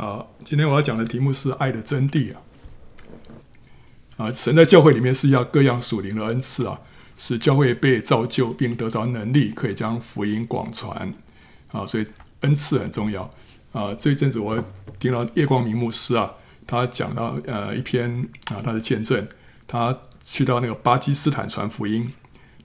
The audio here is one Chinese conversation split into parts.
啊，今天我要讲的题目是爱的真谛啊。啊，神在教会里面是要各样属灵的恩赐啊，使教会被造就并得着能力，可以将福音广传啊。所以恩赐很重要啊。这一阵子我听到叶光明牧师啊，他讲到呃一篇啊他的见证，他去到那个巴基斯坦传福音，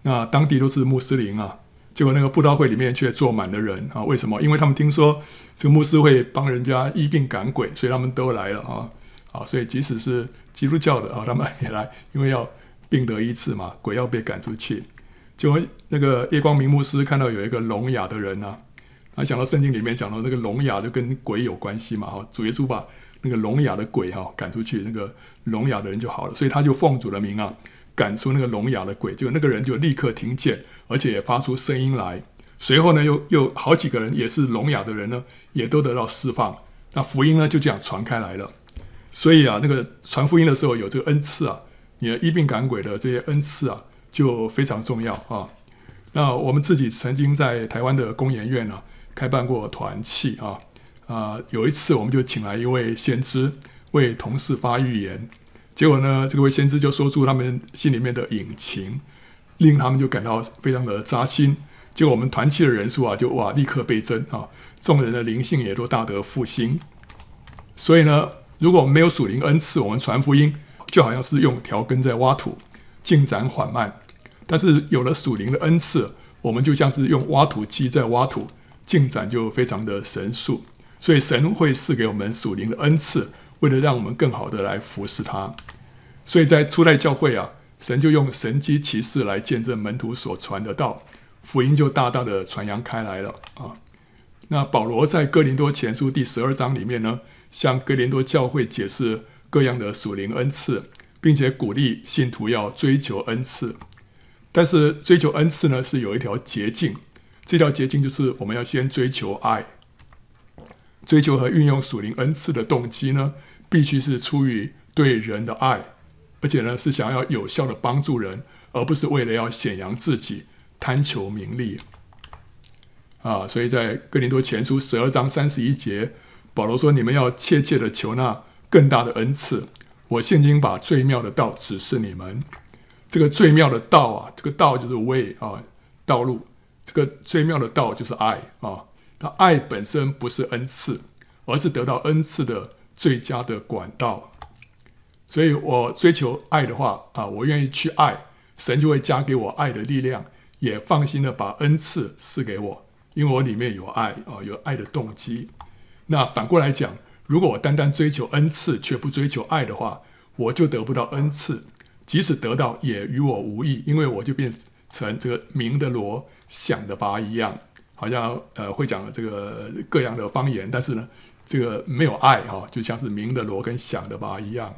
那当地都是穆斯林啊。结果那个布道会里面却坐满了人啊！为什么？因为他们听说这个牧师会帮人家医病赶鬼，所以他们都来了啊！啊，所以即使是基督教的啊，他们也来，因为要病得医治嘛，鬼要被赶出去。结果那个夜光明牧师看到有一个聋哑的人啊，他想到圣经里面讲到那个聋哑就跟鬼有关系嘛，哈，主耶稣把那个聋哑的鬼哈赶出去，那个聋哑的人就好了，所以他就奉主的名啊。赶出那个聋哑的鬼，就那个人就立刻听见，而且也发出声音来。随后呢，又又好几个人也是聋哑的人呢，也都得到释放。那福音呢就这样传开来了。所以啊，那个传福音的时候有这个恩赐啊，你的医病赶鬼的这些恩赐啊，就非常重要啊。那我们自己曾经在台湾的工研院啊开办过团契啊啊，有一次我们就请来一位先知为同事发预言。结果呢，这位先知就说出他们心里面的隐情，令他们就感到非常的扎心。结果我们团契的人数啊，就哇立刻倍增啊，众人的灵性也都大得复兴。所以呢，如果没有属灵恩赐，我们传福音就好像是用条根在挖土，进展缓慢；但是有了属灵的恩赐，我们就像是用挖土机在挖土，进展就非常的神速。所以神会赐给我们属灵的恩赐。为了让我们更好的来服侍他，所以在初代教会啊，神就用神迹奇事来见证门徒所传的道，福音就大大的传扬开来了啊。那保罗在哥林多前书第十二章里面呢，向哥林多教会解释各样的属灵恩赐，并且鼓励信徒要追求恩赐。但是追求恩赐呢，是有一条捷径，这条捷径就是我们要先追求爱。追求和运用属灵恩赐的动机呢，必须是出于对人的爱，而且呢是想要有效的帮助人，而不是为了要显扬自己、贪求名利。啊，所以在哥林多前书十二章三十一节，保罗说：“你们要切切的求那更大的恩赐。我现今把最妙的道指示你们。这个最妙的道啊，这个道就是 way 啊，道路。这个最妙的道就是爱啊。”他爱本身不是恩赐，而是得到恩赐的最佳的管道。所以我追求爱的话啊，我愿意去爱，神就会加给我爱的力量，也放心的把恩赐赐给我，因为我里面有爱啊，有爱的动机。那反过来讲，如果我单单追求恩赐却不追求爱的话，我就得不到恩赐，即使得到也与我无益，因为我就变成这个明的锣响的鈸一样。好像呃会讲这个各样的方言，但是呢，这个没有爱哈、就像是鸣的锣跟响的鈸一样。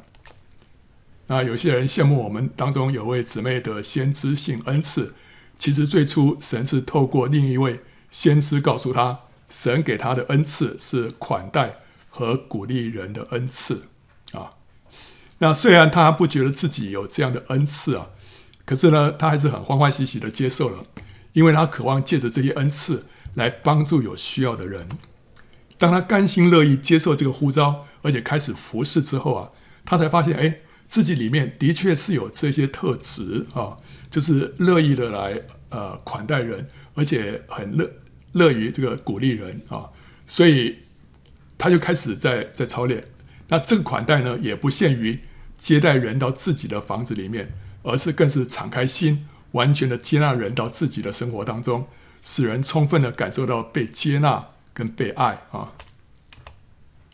那有些人羡慕我们当中有位姊妹的先知性恩赐，其实最初神是透过另一位先知告诉他，神给他的恩赐是款待和鼓励人的恩赐啊。那虽然他不觉得自己有这样的恩赐啊，可是呢，他还是很欢欢喜喜的接受了。因为他渴望借着这些恩赐来帮助有需要的人，当他甘心乐意接受这个呼召，而且开始服侍之后啊，他才发现，哎，自己里面的确是有这些特质啊，就是乐意的来呃款待人，而且很乐乐于这个鼓励人啊，所以他就开始在在操练。那这个款待呢，也不限于接待人到自己的房子里面，而是更是敞开心。完全的接纳人到自己的生活当中，使人充分的感受到被接纳跟被爱啊。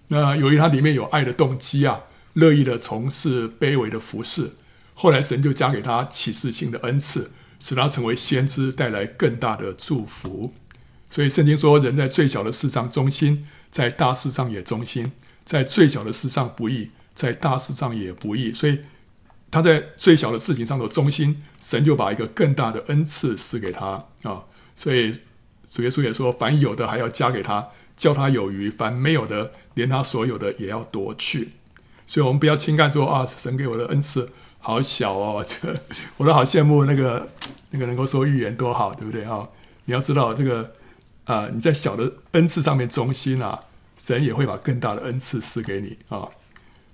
那由于他里面有爱的动机啊，乐意的从事卑微的服侍，后来神就加给他启示性的恩赐，使他成为先知，带来更大的祝福。所以圣经说，人在最小的事上忠心，在大事上也忠心；在最小的事上不义，在大事上也不义。所以。他在最小的事情上的忠心，神就把一个更大的恩赐赐给他啊！所以主耶稣也说：“凡有的还要加给他，叫他有余；凡没有的，连他所有的也要夺去。”所以，我们不要轻看说啊，神给我的恩赐好小哦，这我都好羡慕那个那个能够说预言多好，对不对啊？你要知道这个啊，你在小的恩赐上面忠心啊，神也会把更大的恩赐赐给你啊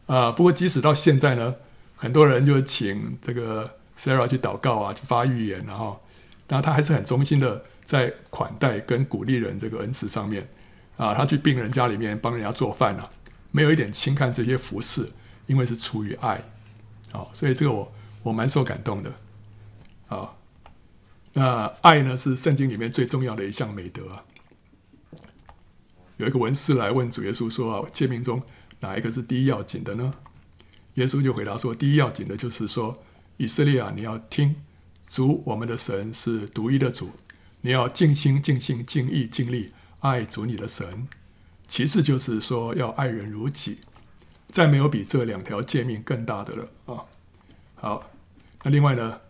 啊！不过即使到现在呢，很多人就请这个 Sarah 去祷告啊，去发预言，然后，然他还是很忠心的在款待跟鼓励人这个恩赐上面啊，他去病人家里面帮人家做饭啊，没有一点轻看这些服饰，因为是出于爱啊，所以这个我我蛮受感动的啊。那爱呢，是圣经里面最重要的一项美德。有一个文士来问主耶稣说：“啊，诫命中哪一个是第一要紧的呢？”耶稣就回答说：“第一要紧的就是说，以色列啊，你要听，主我们的神是独一的主，你要尽心、尽性、尽意、尽力爱主你的神。其次就是说要爱人如己，再没有比这两条诫命更大的了啊。”好，那另外呢？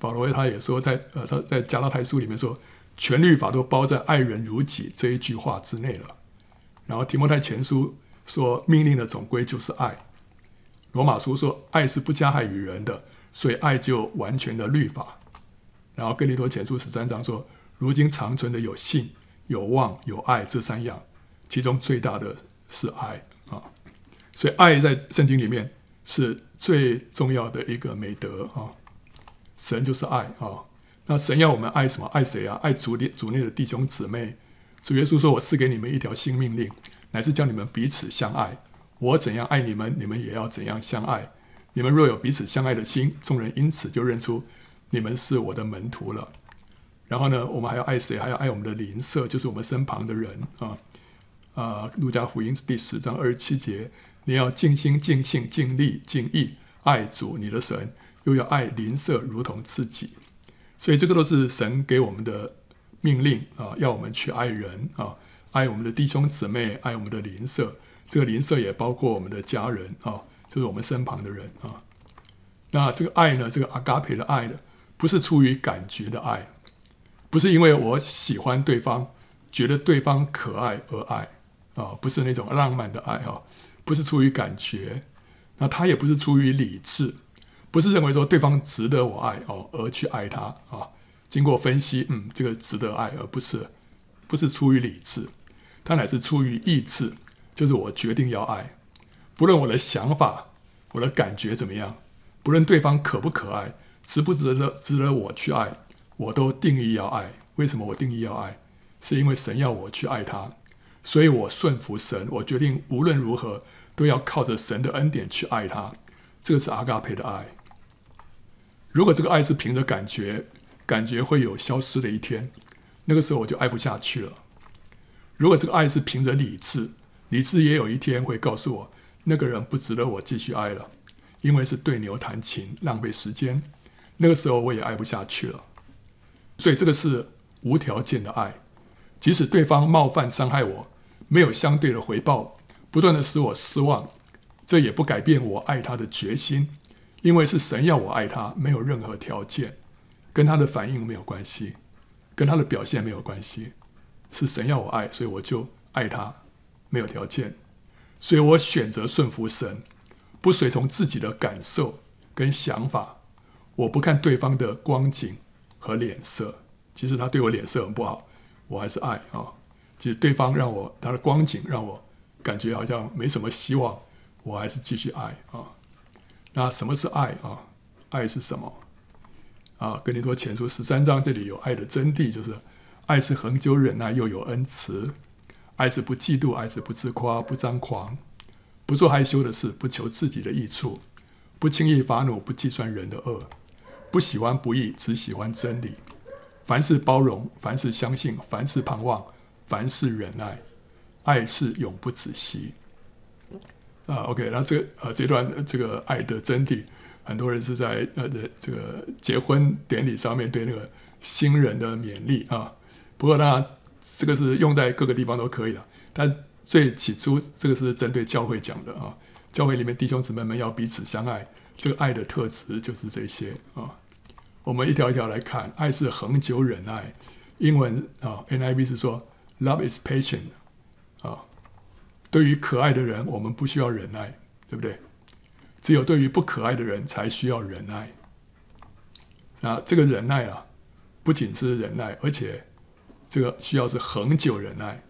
保罗他也说在，呃他在加拉太书里面说，全律法都包在“爱人如己”这一句话之内了。然后提摩太前书说，命令的总归就是爱。罗马书说，爱是不加害于人的，所以爱就完全的律法。然后哥林多前书十三章说，如今长存的有信、有望、有爱这三样，其中最大的是爱啊。所以爱在圣经里面是最重要的一个美德啊。神就是爱啊、那神要我们爱什么？爱谁啊？爱主内主内的弟兄姊妹。主耶稣说：“我赐给你们一条新命令，乃是叫你们彼此相爱。我怎样爱你们，你们也要怎样相爱。你们若有彼此相爱的心，众人因此就认出你们是我的门徒了。”然后呢，我们还要爱谁？还要爱我们的邻舍，就是我们身旁的人啊！啊，路加福音第十章二十七节：你要尽心、尽性、尽力、尽意爱主你的神。又要爱邻舍如同自己，所以这个都是神给我们的命令啊，要我们去爱人啊，爱我们的弟兄姊妹，爱我们的邻舍。这个邻舍也包括我们的家人啊，就是我们身旁的人啊。那这个爱呢，这个阿嘎培的爱呢，不是出于感觉的爱，不是因为我喜欢对方，觉得对方可爱而爱啊，不是那种浪漫的爱哈，不是出于感觉，那他也不是出于理智。不是认为说对方值得我爱哦，而去爱他啊。经过分析，嗯，这个值得爱，而不是不是出于理智，他乃是出于意志，就是我决定要爱，不论我的想法、我的感觉怎么样，不论对方可不可爱，值不值得值得我去爱，我都定义要爱。为什么我定义要爱？是因为神要我去爱他，所以我顺服神，我决定无论如何都要靠着神的恩典去爱他。这个是阿嘎培的爱。如果这个爱是凭着感觉，感觉会有消失的一天，那个时候我就爱不下去了。如果这个爱是凭着理智，理智也有一天会告诉我，那个人不值得我继续爱了，因为是对牛弹琴，浪费时间。那个时候我也爱不下去了。所以这个是无条件的爱，即使对方冒犯伤害我，没有相对的回报，不断的使我失望，这也不改变我爱他的决心。因为是神要我爱他，没有任何条件，跟他的反应没有关系，跟他的表现没有关系，是神要我爱，所以我就爱他，没有条件，所以我选择顺服神，不随从自己的感受跟想法，我不看对方的光景和脸色，其实他对我脸色很不好，我还是爱啊，其实对方让我他的光景让我感觉好像没什么希望，我还是继续爱啊。那什么是爱啊？爱是什么？啊，跟你多前书十三章这里有爱的真谛，就是爱是恒久忍耐，又有恩慈；爱是不嫉妒，爱是不自夸，不张狂，不做害羞的事，不求自己的益处，不轻易发怒，不计算人的恶，不喜欢不义，只喜欢真理。凡事包容，凡事相信，凡事盼望，凡事忍耐。爱是永不止息。啊，OK，那这个呃，这段这个爱的真谛，很多人是在呃的这个结婚典礼上面对那个新人的勉励啊。不过当然，这个是用在各个地方都可以的。但最起初，这个是针对教会讲的啊。教会里面弟兄姊妹们要彼此相爱，这个爱的特质就是这些啊。我们一条一条来看，爱是恒久忍耐。英文啊，NIV 是说 Love is patient 啊。对于可爱的人，我们不需要忍耐，对不对？只有对于不可爱的人才需要忍耐。那这个忍耐啊，不仅是忍耐，而且这个需要是恒久忍耐。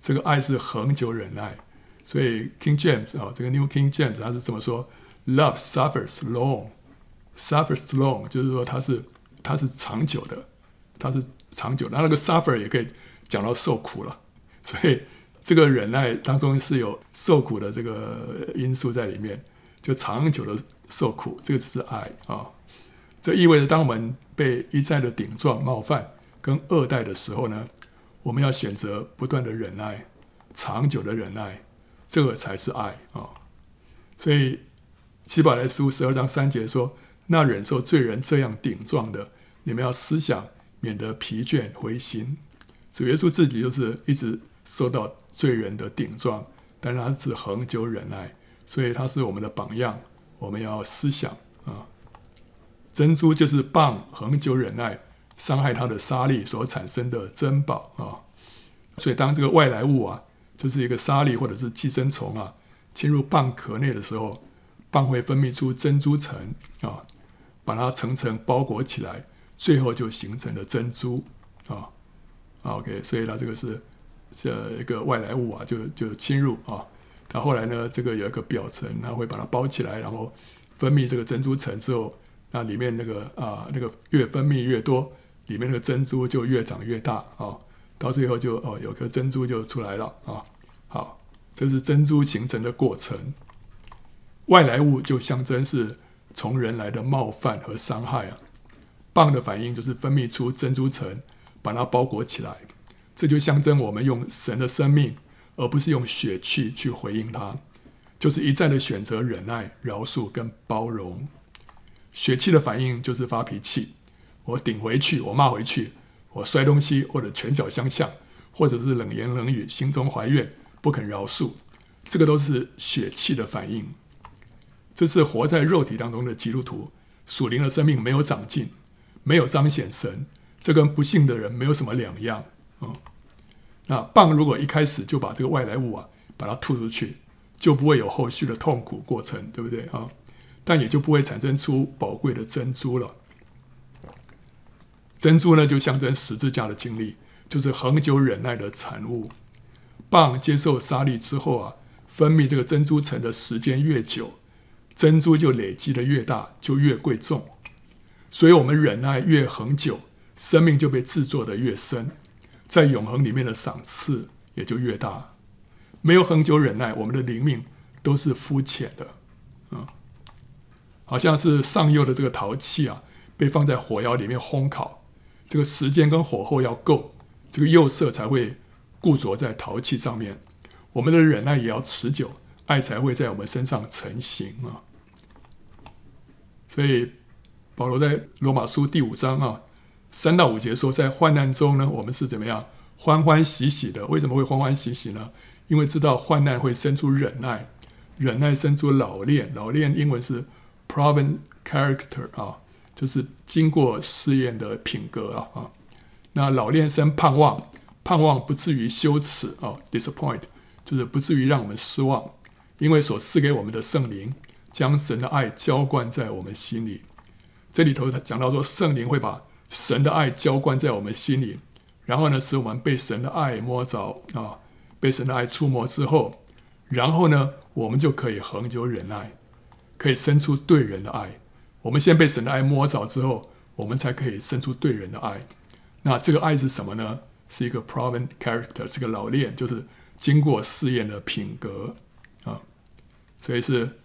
这个爱是恒久忍耐。所以 King James 啊，这个 New King James 他是这么说：Love suffers long，suffers long，就是说它是它是长久的，它是长久的。那那个 suffer 也可以讲到受苦了。所以这个忍耐当中是有受苦的这个因素在里面，就长久的受苦，这个只是爱啊。这意味着当我们被一再的顶撞、冒犯跟恶待的时候呢，我们要选择不断的忍耐，长久的忍耐。这个才是爱啊、所以希伯来书十二章三节说：“那忍受罪人这样顶撞的，你们要思想，免得疲倦灰心。”主耶稣自己就是一直受到罪人的顶撞，但他是恒久忍耐，所以他是我们的榜样。我们要思想啊，珍珠就是蚌恒久忍耐伤害它的沙粒所产生的珍宝啊！所以当这个外来物啊。就是一个沙粒或者是寄生虫啊，侵入蚌壳内的时候，蚌会分泌出珍珠层啊，把它层层包裹起来，最后就形成了珍珠啊。OK，所以它这个是这一个外来物啊，就就侵入啊。它后来呢，这个有一个表层，它会把它包起来，然后分泌这个珍珠层之后，那里面那个啊那个越分泌越多，里面那个珍珠就越长越大啊。到最后就哦，有颗珍珠就出来了啊！好，这是珍珠形成的过程。外来物就象征是从人来的冒犯和伤害啊。蚌的反应就是分泌出珍珠层，把它包裹起来。这就象征我们用神的生命，而不是用血气去回应它，就是一再的选择忍耐、饶恕跟包容。血气的反应就是发脾气，我顶回去，我骂回去。我摔东西，或者拳脚相向，或者是冷言冷语，心中怀怨，不肯饶恕，这个都是血气的反应。这是活在肉体当中的基督徒，属灵的生命没有长进，没有彰显神，这跟不信的人没有什么两样。啊，那蚌如果一开始就把这个外来物啊，把它吐出去，就不会有后续的痛苦过程，对不对啊？但也就不会产生出宝贵的珍珠了。珍珠呢，就象征十字架的经历，就是恒久忍耐的产物。蚌接受沙粒之后啊，分泌这个珍珠层的时间越久，珍珠就累积的越大，就越贵重。所以，我们忍耐越恒久，生命就被制作的越深，在永恒里面的赏赐也就越大。没有恒久忍耐，我们的灵命都是肤浅的，嗯，好像是上釉的这个陶器啊，被放在火窑里面烘烤。这个时间跟火候要够，这个釉色才会固着在陶器上面。我们的忍耐也要持久，爱才会在我们身上成型啊。所以保罗在罗马书第五章啊三到五节说，在患难中呢，我们是怎么样欢欢喜喜的？为什么会欢欢喜喜呢？因为知道患难会生出忍耐，忍耐生出老练，老练英文是 proven character 啊。就是经过试验的品格啊啊，那老练生盼望，盼望不至于羞耻啊，disappoint，就是不至于让我们失望，因为所赐给我们的圣灵将神的爱浇灌在我们心里。这里头他讲到说，圣灵会把神的爱浇灌在我们心里，然后呢，使我们被神的爱摸着啊，被神的爱触摸之后，然后呢，我们就可以恒久忍耐，可以生出对人的爱。我们先被神的爱摸着之后，我们才可以生出对人的爱。那这个爱是什么呢？是一个 proven character，是个老练，就是经过试验的品格。所以是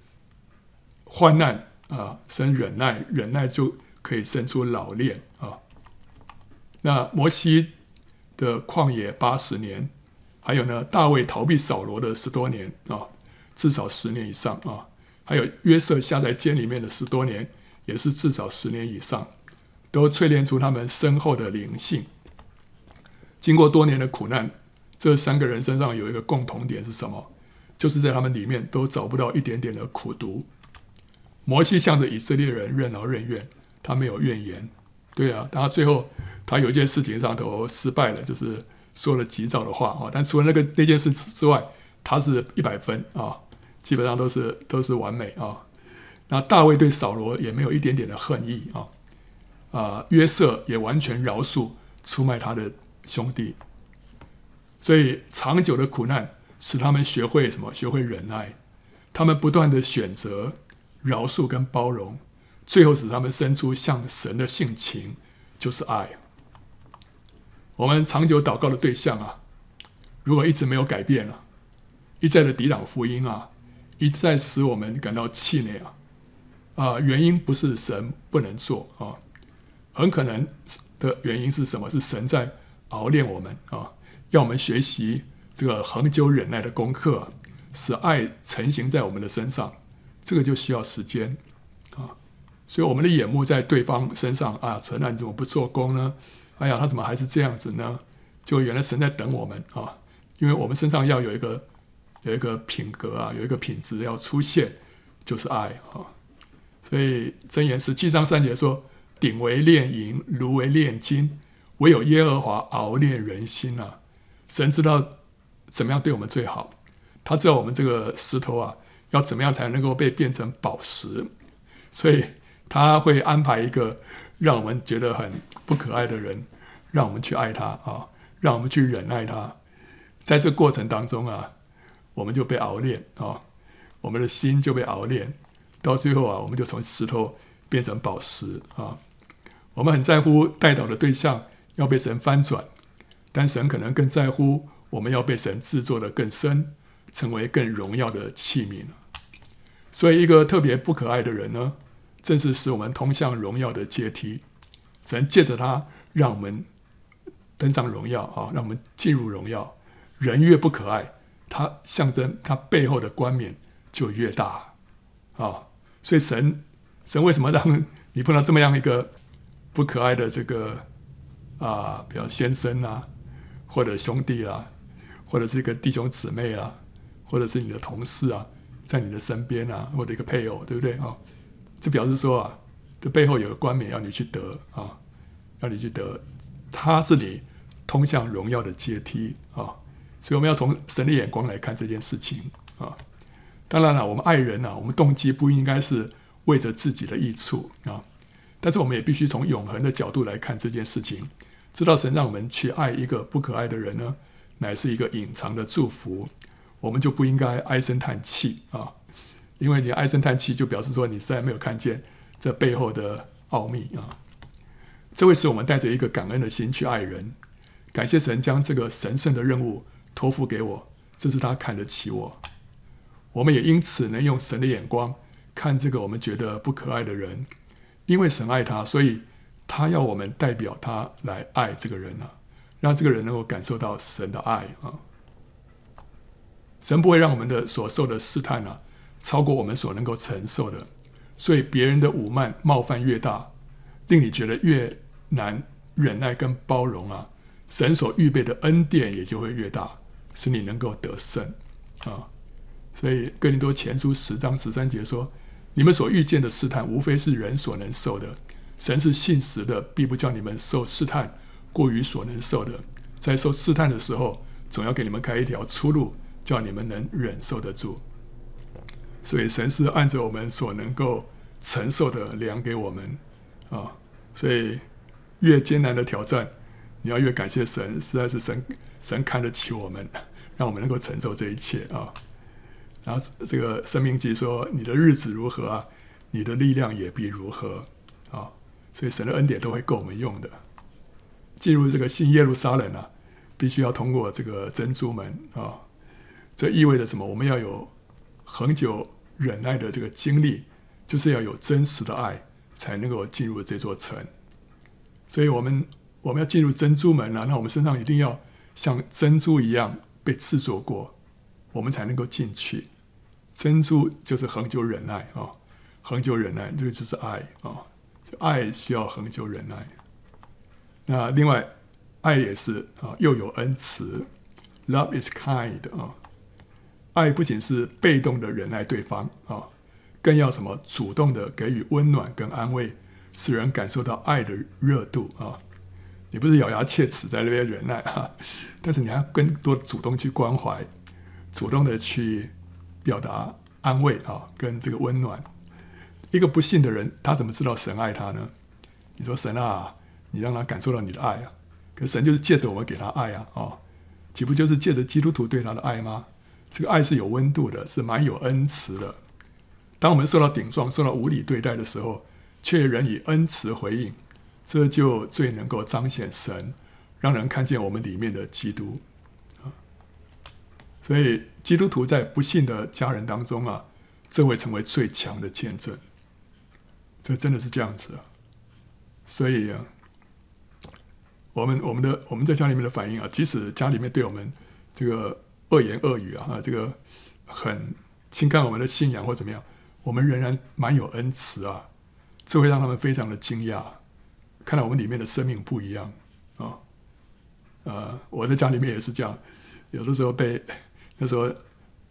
患难啊，生忍耐，忍耐就可以生出老练啊。那摩西的旷野八十年，还有呢，大卫逃避扫罗的十多年啊，至少十年以上啊。还有约瑟下在监里面的十多年。也是至少十年以上，都淬炼出他们深厚的灵性。经过多年的苦难，这三个人身上有一个共同点是什么？就是在他们里面都找不到一点点的苦毒。摩西向着以色列人任劳任怨，他没有怨言。对啊，他最后他有一件事情上头失败了，就是说了急躁的话啊。但除了那个那件事之外，他是一百分啊，基本上都是都是完美啊。那大卫对扫罗也没有一点点的恨意啊，啊，约瑟也完全饶恕出卖他的兄弟。所以长久的苦难使他们学会什么？学会忍耐。他们不断的选择饶恕跟包容，最后使他们生出像神的性情，就是爱。我们长久祷告的对象啊，如果一直没有改变啊，一再的抵挡福音啊，一再使我们感到气馁啊，啊，原因不是神不能做啊，很可能的原因是什么？是神在熬炼我们啊，要我们学习这个恒久忍耐的功课。使爱成型在我们的身上，这个就需要时间啊。所以我们的眼目在对方身上啊，神啊，你怎么不做工呢？哎呀，他怎么还是这样子呢？就原来神在等我们啊，因为我们身上要有一个有一个品格啊，有一个品质要出现，就是爱啊。所以箴言十七章三节说：“鼎为炼银，炉为炼金，唯有耶和华熬炼人心啊。”神知道怎么样对我们最好。他知道我们这个石头啊，要怎么样才能够被变成宝石，所以他会安排一个让我们觉得很不可爱的人，让我们去爱他啊，让我们去忍耐他。在这过程当中啊，我们就被熬炼啊，我们的心就被熬炼，到最后啊，我们就从石头变成宝石啊。我们很在乎代祷的对象要被神翻转，但神可能更在乎我们要被神制作得更深。成为更荣耀的器皿，所以一个特别不可爱的人呢，正是使我们通向荣耀的阶梯。神借着他，让我们登上荣耀啊，让我们进入荣耀。人越不可爱，他象征他背后的冠冕就越大啊。所以神，神为什么让你碰到这么样一个不可爱的这个啊，比如先生啊，或者兄弟啊，或者是一个弟兄姊妹啊？或者是你的同事啊，在你的身边啊，或者一个配偶，对不对啊？这表示说啊，这背后有个冠冕要你去得啊，要你去得，它是你通向荣耀的阶梯啊。所以我们要从神的眼光来看这件事情啊。当然了，我们爱人啊，我们动机不应该是为着自己的益处啊，但是我们也必须从永恒的角度来看这件事情，知道神让我们去爱一个不可爱的人呢，乃是一个隐藏的祝福。我们就不应该唉声叹气啊，因为你唉声叹气，就表示说你实在没有看见这背后的奥秘啊。这会使我们带着一个感恩的心去爱人，感谢神将这个神圣的任务托付给我，这是他看得起我。我们也因此能用神的眼光看这个我们觉得不可爱的人，因为神爱他，所以他要我们代表他来爱这个人啊，让这个人能够感受到神的爱啊。神不会让我们的所受的试探啊，超过我们所能够承受的，所以别人的侮慢冒犯越大，令你觉得越难忍耐跟包容啊，神所预备的恩典也就会越大，使你能够得胜啊。所以哥林多前书十章十三节说：“你们所遇见的试探，无非是人所能受的。神是信实的，必不叫你们受试探过于所能受的。在受试探的时候，总要给你们开一条出路。”叫你们能忍受得住，所以神是按着我们所能够承受的量给我们啊。所以越艰难的挑战，你要越感谢神，实在是神神看得起我们，让我们能够承受这一切啊。然后这个生命记说：“你的日子如何啊，你的力量也必如何啊。”所以神的恩典都会够我们用的。进入这个新耶路撒冷啊，必须要通过这个珍珠门啊。这意味着什么？我们要有恒久忍耐的这个经历，就是要有真实的爱，才能够进入这座城。所以，我们我们要进入珍珠门啊，那我们身上一定要像珍珠一样被制作过，我们才能够进去。珍珠就是恒久忍耐啊，恒久忍耐，这个就是爱啊，爱需要恒久忍耐。那另外，爱也是啊，又有恩慈，Love is kind 啊。爱不仅是被动的忍耐对方啊，更要什么主动的给予温暖跟安慰，使人感受到爱的热度啊！你不是咬牙切齿在那边忍耐哈，但是你要更多主动去关怀，主动的去表达安慰啊，跟这个温暖。一个不信的人，他怎么知道神爱他呢？你说神啊，你让他感受到你的爱啊，可神就是借着我们给他爱啊，哦岂不就是借着基督徒对他的爱吗？这个爱是有温度的，是蛮有恩慈的。当我们受到顶撞、受到无理对待的时候，却仍以恩慈回应，这就最能够彰显神，让人看见我们里面的基督啊。所以，基督徒在不幸的家人当中啊，这会成为最强的见证。这真的是这样子啊。所以啊，我们我们的我们在家里面的反应啊，即使家里面对我们这个恶言恶语啊，这个很轻看我们的信仰或怎么样，我们仍然蛮有恩慈啊。这会让他们非常的惊讶，看到我们里面的生命不一样啊。呃，我在家里面也是这样，有的时候被。那时候，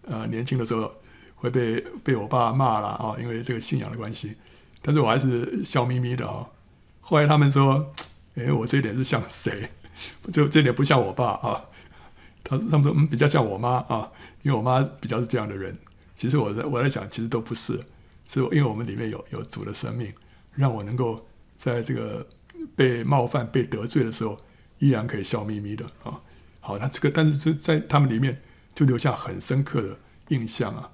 呃，年轻的时候会被被我爸骂了啊，因为这个信仰的关系。但是我还是笑眯眯的啊。后来他们说：“哎，我这一点是像谁？就 这点不像我爸啊。”他他们说：“嗯，比较像我妈啊，因为我妈比较是这样的人。”其实我在我在想，其实都不是，是因为我们里面有有主的生命，让我能够在这个被冒犯、被得罪的时候，依然可以笑眯眯的啊。好，那这个但是是在他们里面。就留下很深刻的印象啊，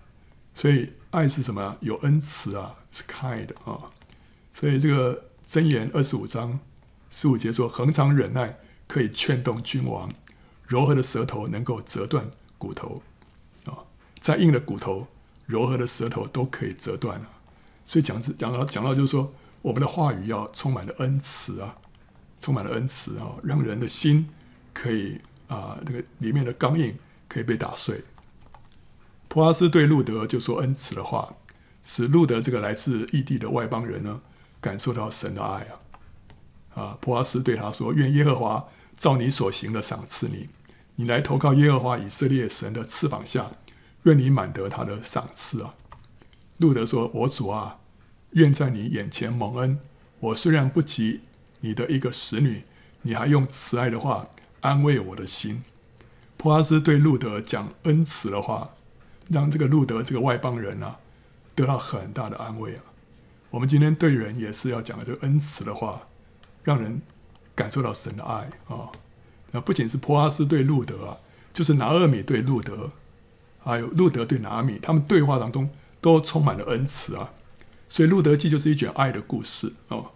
所以爱是什么？有恩慈啊，是 kind 啊。所以这个箴言二十五章十五节说：“恒常忍耐可以劝动君王，柔和的舌头能够折断骨头啊。再硬的骨头，柔和的舌头都可以折断了。所以讲讲到讲到就是说，我们的话语要充满了恩慈啊，充满了恩慈啊，让人的心可以啊，这个里面的刚硬。”可以被打碎。普拉斯对路德就说恩慈的话，使路德这个来自异地的外邦人呢，感受到神的爱啊！啊，普阿斯对他说：“愿耶和华照你所行的赏赐你，你来投靠耶和华以色列神的翅膀下，愿你满得他的赏赐啊！”路德说：“我主啊，愿在你眼前蒙恩。我虽然不及你的一个使女，你还用慈爱的话安慰我的心。”普阿斯对路德讲恩慈的话，让这个路德这个外邦人啊得到很大的安慰啊。我们今天对人也是要讲的这个恩慈的话，让人感受到神的爱啊。那不仅是波阿斯对路德啊，就是拿俄米对路德，还有路德对拿米，他们对话当中都充满了恩慈啊。所以《路德记》就是一卷爱的故事哦。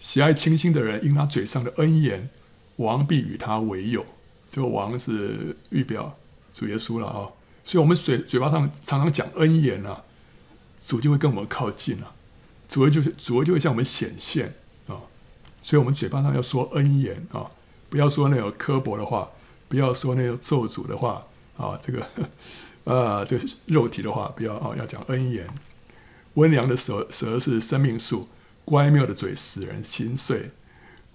喜爱清新的人，因他嘴上的恩言，王必与他为友。这个王是预表主耶稣了啊，所以我们嘴嘴巴上常常讲恩言啊，主就会跟我们靠近了，主就是主就会向我们显现啊，所以我们嘴巴上要说恩言啊，不要说那种刻薄的话，不要说那种咒诅的话啊，这个呃这个肉体的话不要啊，要讲恩言。温良的舌舌是生命树，乖谬的嘴使人心碎。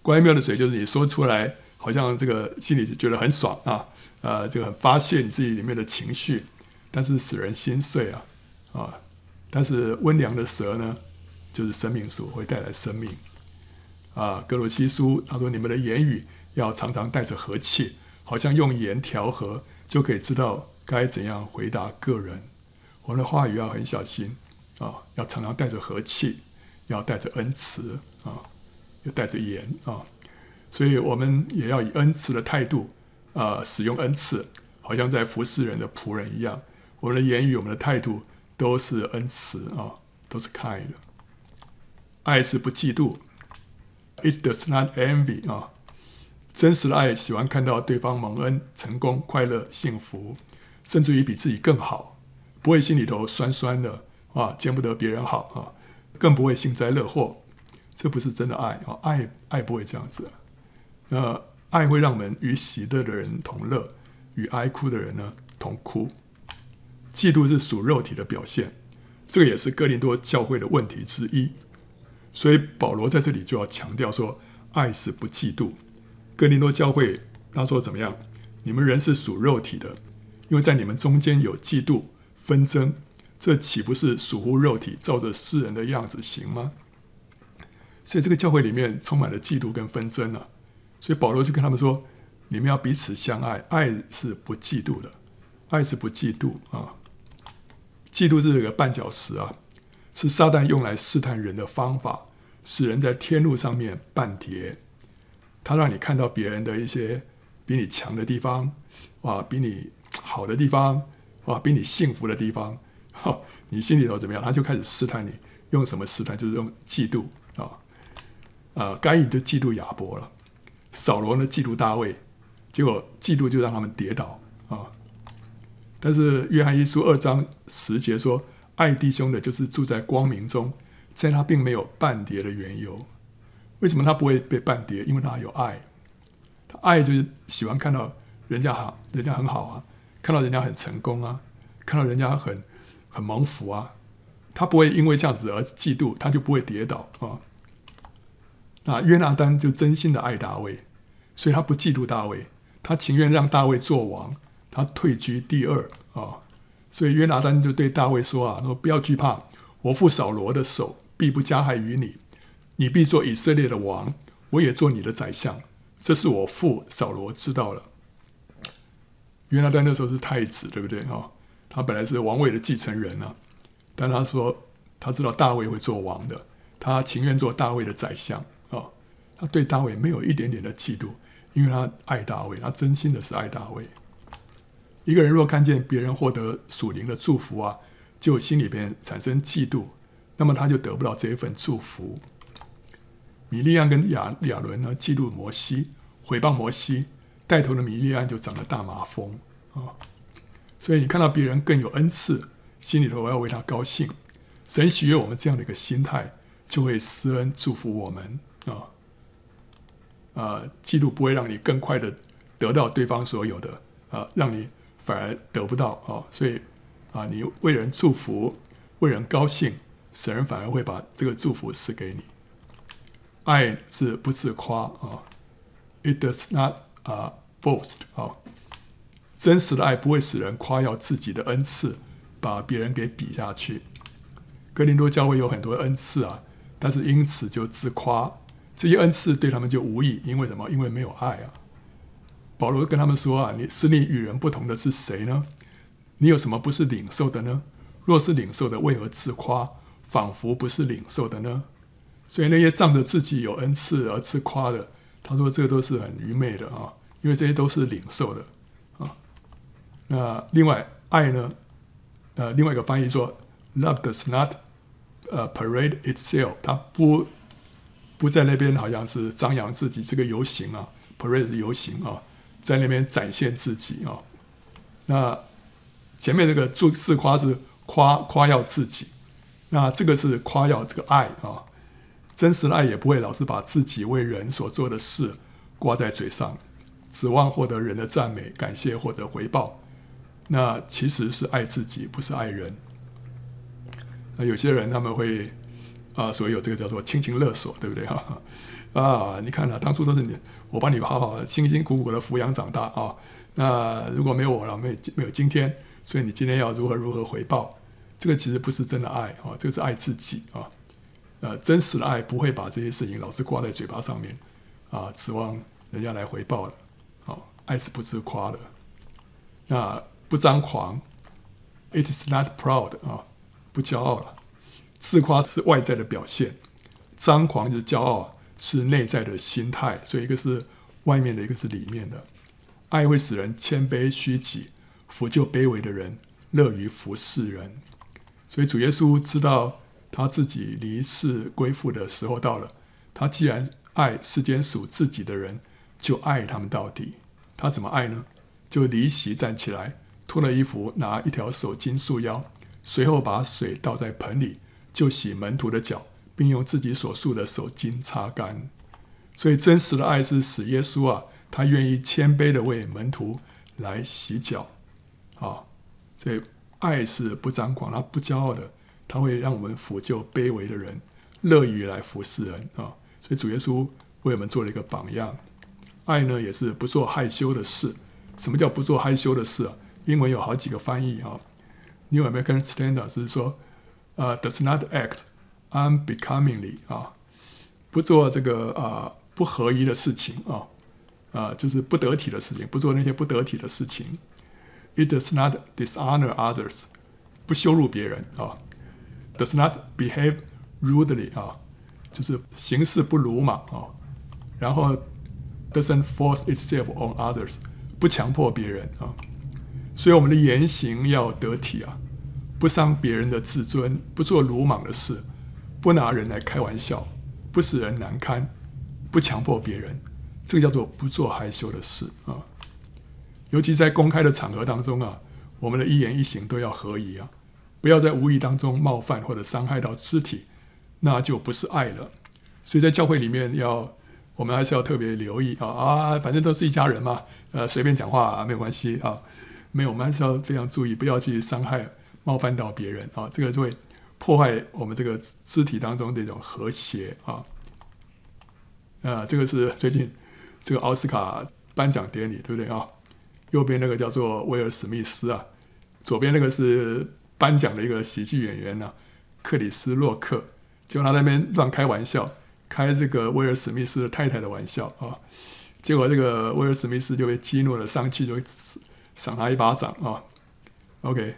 乖谬的嘴就是你说出来。好像这个心里觉得很爽啊，呃，这个很发泄你自己里面的情绪，但是使人心碎啊，啊，但是温良的舌呢，就是生命树，会带来生命啊。格罗西书他说：“你们的言语要常常带着和气，好像用盐调和，就可以知道该怎样回答个人。我们的话语要很小心啊，要常常带着和气，要带着恩慈啊，要带着盐啊。”所以，我们也要以恩慈的态度，啊、使用恩赐，好像在服侍人的仆人一样。我们的言语、我们的态度都是恩慈啊，都是 kind 的。爱是不嫉妒，it does not envy 啊。真实的爱喜欢看到对方蒙恩、成功、快乐、幸福，甚至于比自己更好，不会心里头酸酸的啊，见不得别人好啊，更不会幸灾乐祸。这不是真的爱啊，爱爱不会这样子。那爱会让我们与喜乐的人同乐，与哀哭的人呢同哭。嫉妒是属肉体的表现，这个也是哥林多教会的问题之一。所以保罗在这里就要强调说，爱是不嫉妒。哥林多教会他说怎么样？你们人是属肉体的，因为在你们中间有嫉妒纷争，这岂不是属乎肉体，照着世人的样子行吗？所以这个教会里面充满了嫉妒跟纷争啊。所以保罗就跟他们说：“你们要彼此相爱，爱是不嫉妒的，爱是不嫉妒啊。嫉妒是这个绊脚石啊，是撒旦用来试探人的方法，使人在天路上面绊跌。他让你看到别人的一些比你强的地方，哇，比你好的地方，哇，比你幸福的地方，哈，你心里头怎么样？他就开始试探你，用什么试探？就是用嫉妒啊，呃，该隐就嫉妒亚伯了，扫罗呢嫉妒大卫，结果嫉妒就让他们跌倒啊。但是约翰一书二章十节说，爱弟兄的，就是住在光明中，在他并没有半跌的缘由。为什么他不会被半跌？因为他有爱。他爱就是喜欢看到人家好，人家很好啊，看到人家很成功啊，看到人家很很蒙福啊，他不会因为这样子而嫉妒，他就不会跌倒啊。那约拿单就真心的爱大卫，所以他不嫉妒大卫，他情愿让大卫做王，他退居第二啊。所以约拿单就对大卫说啊，说不要惧怕，我父扫罗的手必不加害于你，你必做以色列的王，我也做你的宰相。这是我父扫罗知道了。原来在那时候是太子，对不对啊？他本来是王位的继承人啊，但他说他知道大卫会做王的，他情愿做大卫的宰相啊。他对大卫没有一点点的嫉妒，因为他爱大卫，他真心的是爱大卫。一个人若看见别人获得属灵的祝福啊，就心里边产生嫉妒，那么他就得不到这一份祝福。米利暗跟亚亚伦呢，嫉妒摩西，毁谤摩西，带头的米利暗就长了大麻风啊。所以你看到别人更有恩赐，心里头我要为他高兴。神喜悦我们这样的一个心态，就会施恩祝福我们啊。啊，嫉妒不会让你更快的得到对方所有的啊，让你反而得不到啊。所以啊，你为人祝福，为人高兴，神反而会把这个祝福赐给你。爱是不自夸啊，It does not 啊 boast 啊，真实的爱不会使人夸耀自己的恩赐，把别人给比下去。哥林多教会有很多恩赐啊，但是因此就自夸，这些恩赐对他们就无益，因为什么？因为没有爱啊。保罗跟他们说啊，你使你与人不同的是谁呢？你有什么不是领受的呢？若是领受的，为何自夸，仿佛不是领受的呢？所以那些仗着自己有恩赐而自夸的，他说这个都是很愚昧的啊，因为这些都是领受的啊。那另外爱呢？呃，另外一个翻译说，Love does not 呃 parade itself，他不不在那边好像是张扬自己这个游行啊，parade 游行啊，在那边展现自己啊。那前面这个自自夸是夸夸耀自己，那这个是夸耀这个爱啊。真实的爱也不会老是把自己为人所做的事挂在嘴上，指望获得人的赞美、感谢或者回报。那其实是爱自己，不是爱人。那有些人他们会啊，所以有这个叫做亲情勒索，对不对哈？啊，你看啊，当初都是你，我帮你好好、辛辛苦苦的抚养长大啊。那如果没有我了，没有没有今天，所以你今天要如何如何回报？这个其实不是真的爱啊，这个是爱自己啊。呃，真实的爱不会把这些事情老是挂在嘴巴上面，啊，指望人家来回报的。哦，爱是不自夸的，那不张狂，it is not proud 啊，不骄傲了。自夸是外在的表现，张狂就是骄傲，是内在的心态。所以一个是外面的，一个是里面的。爱会使人谦卑虚己，扶救卑微的人，乐于服侍人。所以主耶稣知道。他自己离世归父的时候到了，他既然爱世间属自己的人，就爱他们到底。他怎么爱呢？就离席站起来，脱了衣服，拿一条手巾束腰，随后把水倒在盆里，就洗门徒的脚，并用自己所束的手巾擦干。所以真实的爱是使耶稣啊，他愿意谦卑的为门徒来洗脚。啊，所以爱是不张狂，他不骄傲的。他会让我们扶救卑微的人，乐于来服侍人啊！所以主耶稣为我们做了一个榜样。爱呢，也是不做害羞的事。什么叫不做害羞的事啊？英文有好几个翻译啊。New American Standard 是说，呃，does not act unbecomingly 啊，不做这个啊不合宜的事情啊，啊，就是不得体的事情，不做那些不得体的事情。It does not dishonor others，不羞辱别人啊。Does not behave rudely 啊，就是行事不鲁莽啊。然后 doesn't force itself on others，不强迫别人啊。所以我们的言行要得体啊，不伤别人的自尊，不做鲁莽的事，不拿人来开玩笑，不使人难堪，不强迫别人，这个叫做不做害羞的事啊。尤其在公开的场合当中啊，我们的一言一行都要合宜啊，不要在无意当中冒犯或者伤害到肢体，那就不是爱了。所以在教会里面要，我们还是要特别留意啊啊，反正都是一家人嘛，呃，随便讲话，没有关系啊，没有，我们还是要非常注意，不要去伤害、冒犯到别人啊，这个就会破坏我们这个肢体当中的一种和谐啊。呃，这个是最近这个奥斯卡颁奖典礼，对不对啊？右边那个叫做威尔史密斯啊，左边那个是颁奖的一个喜剧演员呢、啊，克里斯洛克，结果他在那边乱开玩笑，开这个威尔史密斯的太太的玩笑啊，结果这个威尔史密斯就被激怒了，上去就赏他一巴掌啊。OK，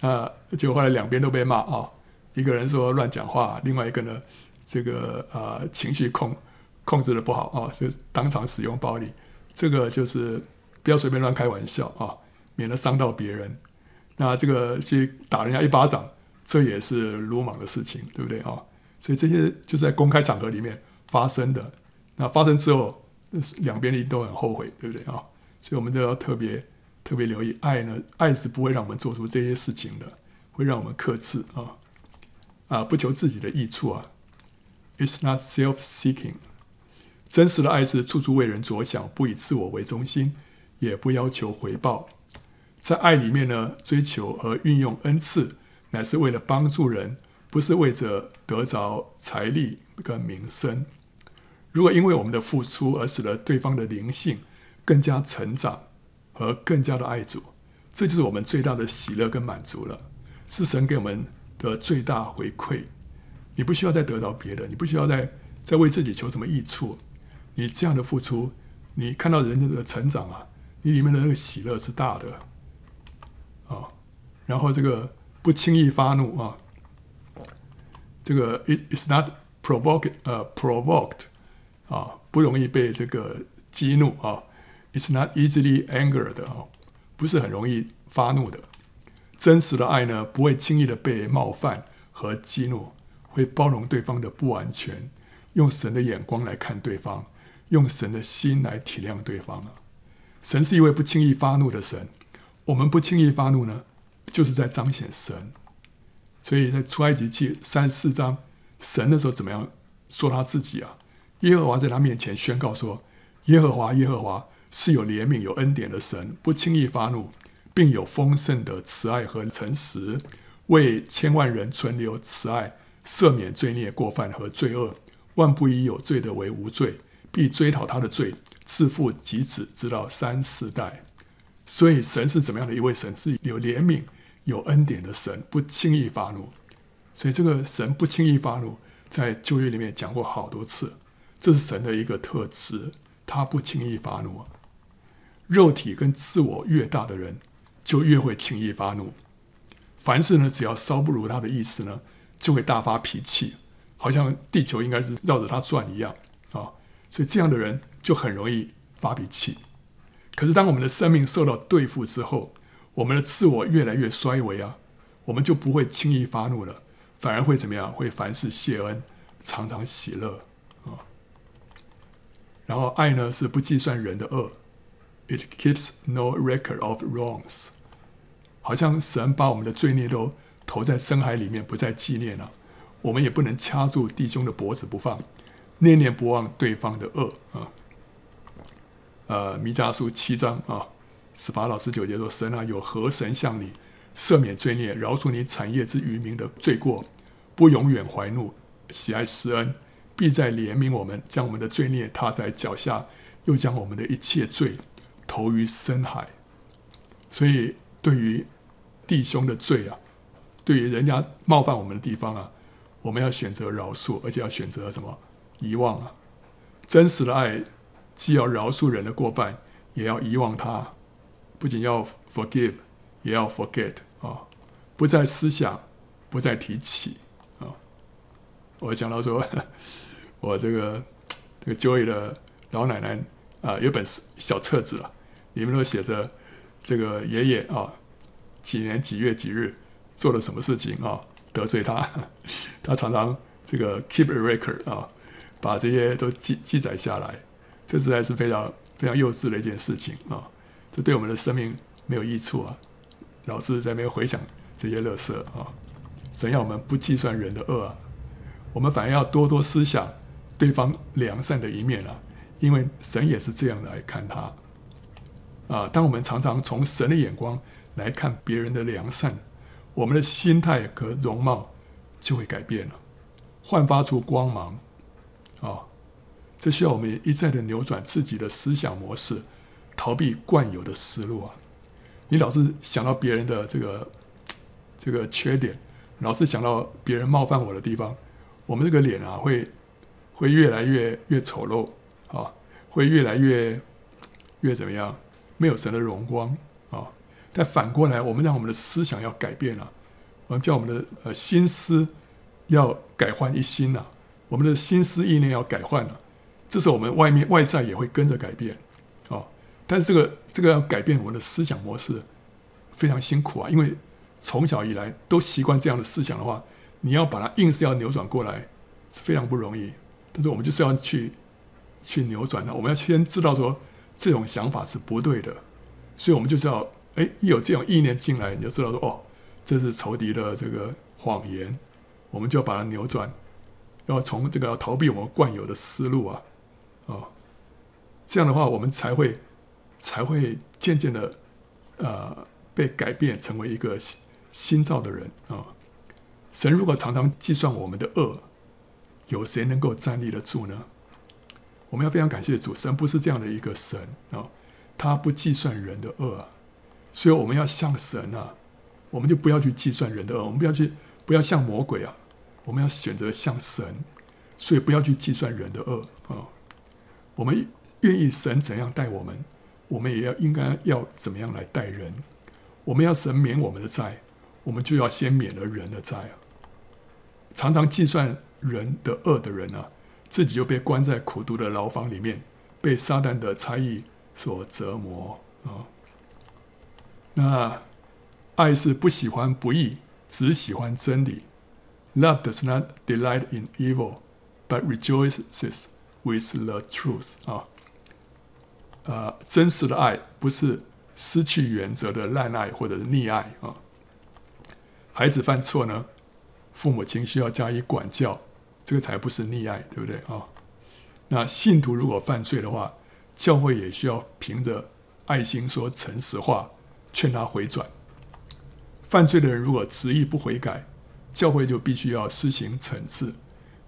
那，结果后来两边都被骂啊，一个人说乱讲话，另外一个呢，这个呃情绪控控制的不好啊，就当场使用暴力，这个就是。不要随便乱开玩笑啊，免得伤到别人。那这个去打人家一巴掌，这也是鲁莽的事情，对不对啊？所以这些就是在公开场合里面发生的。那发生之后，两边一定都很后悔，对不对啊？所以我们都要特别特别留意，爱呢，爱是不会让我们做出这些事情的，会让我们克制啊啊，不求自己的益处啊。It's not self-seeking。真实的爱是处处为人着想，不以自我为中心。也不要求回报，在爱里面呢，追求和运用恩赐，乃是为了帮助人，不是为着得着财力跟名声。如果因为我们的付出而使得对方的灵性更加成长和更加的爱主，这就是我们最大的喜乐跟满足了，是神给我们的最大回馈。你不需要再得到别的，你不需要再再为自己求什么益处，你这样的付出，你看到人家的成长啊。你里面的那个喜乐是大的，啊，然后这个不轻易发怒啊，这个 it is not provoked 呃 provoked 啊，不容易被这个激怒啊，it's not easily angered 啊，不是很容易发怒的。真实的爱呢，不会轻易的被冒犯和激怒，会包容对方的不完全，用神的眼光来看对方，用神的心来体谅对方啊。神是一位不轻易发怒的神，我们不轻易发怒呢，就是在彰显神。所以在出埃及记三十四章，神的时候怎么样说他自己啊？耶和华在他面前宣告说：“耶和华，耶和华是有怜悯、有恩典的神，不轻易发怒，并有丰盛的慈爱和诚实，为千万人存留慈爱，赦免罪孽、过犯和罪恶。万不以有罪的为无罪，必追讨他的罪。”自父及子，直到三四代。所以神是怎么样的一位神？是有怜悯、有恩典的神，不轻易发怒。所以这个神不轻易发怒，在旧约里面讲过好多次。这是神的一个特质，他不轻易发怒。肉体跟自我越大的人，就越会轻易发怒。凡事呢，只要稍不如他的意思呢，就会大发脾气，好像地球应该是绕着他转一样啊。所以这样的人。就很容易发脾气。可是当我们的生命受到对付之后，我们的自我越来越衰微啊，我们就不会轻易发怒了，反而会怎么样？会凡事谢恩，常常喜乐啊。然后爱呢，是不计算人的恶，It keeps no record of wrongs。好像神把我们的罪孽都投在深海里面，不再纪念了。我们也不能掐住弟兄的脖子不放，念念不忘对方的恶啊。呃，弥迦书七章啊，十八到十九节说：“神啊，有何神向你赦免罪孽，饶恕你产业之余民的罪过，不永远怀怒，喜爱施恩，必在怜悯我们，将我们的罪孽踏在脚下，又将我们的一切罪投于深海。”所以，对于弟兄的罪啊，对于人家冒犯我们的地方啊，我们要选择饶恕，而且要选择什么？遗忘啊，真实的爱。既要饶恕人的过犯，也要遗忘他；不仅要 forgive，也要 forget 啊，不再思想，不再提起啊。我讲到说，我这个这个 Joy 的老奶奶啊，有本小册子啊，里面都写着这个爷爷啊，几年几月几日做了什么事情啊，得罪他，他常常这个 keep a record 啊，把这些都记记载下来，这实在是非常非常幼稚的一件事情啊，这对我们的生命没有益处啊，老是在那边回想这些垃圾啊，神要我们不计算人的恶啊，我们反而要多多思想对方良善的一面啊。因为神也是这样来看他，啊，当我们常常从神的眼光来看别人的良善，我们的心态和容貌就会改变了，焕发出光芒，啊，这需要我们一再的扭转自己的思想模式，逃避惯有的思路啊。你老是想到别人的这个这个缺点，老是想到别人冒犯我的地方，我们这个脸啊会会越来越越丑陋。啊，会越来越越怎么样？没有神的荣光啊！但反过来，我们让我们的思想要改变了，我们叫我们的呃心思要改换一新了，我们的心思意念要改换了。这时候，我们外面外在也会跟着改变哦！但是这个这个要改变我们的思想模式非常辛苦啊，因为从小以来都习惯这样的思想的话，你要把它硬是要扭转过来是非常不容易。但是我们就是要去。去扭转它，我们要先知道说这种想法是不对的，所以我们就是要，哎，一有这种意念进来，你就知道说，哦，这是仇敌的这个谎言，我们就要把它扭转，要从这个要逃避我们惯有的思路啊，哦，这样的话，我们才会才会渐渐的，呃，被改变成为一个新造的人啊，神如果常常计算我们的恶，有谁能够站立得住呢？我们要非常感谢主，神不是这样的一个神啊，他不计算人的恶，所以我们要像神啊，我们就不要去计算人的恶，我们不要去，不要像魔鬼啊，我们要选择像神，所以不要去计算人的恶啊。我们愿意神怎样待我们，我们也要应该要怎么样来待人。我们要神免我们的债，我们就要先免了人的债啊。常常计算人的恶的人啊。自己就被关在苦毒的牢房里面，被撒旦的猜疑所折磨啊。那爱是不喜欢不义，只喜欢真理。Love does not delight in evil, but rejoices with the truth 啊。呃，真实的爱不是失去原则的滥爱或者是溺爱啊。孩子犯错呢，父母亲需要加以管教。这个才不是溺爱，对不对啊、那信徒如果犯罪的话，教会也需要凭着爱心说诚实话，劝他回转。犯罪的人如果执意不悔改，教会就必须要施行惩治，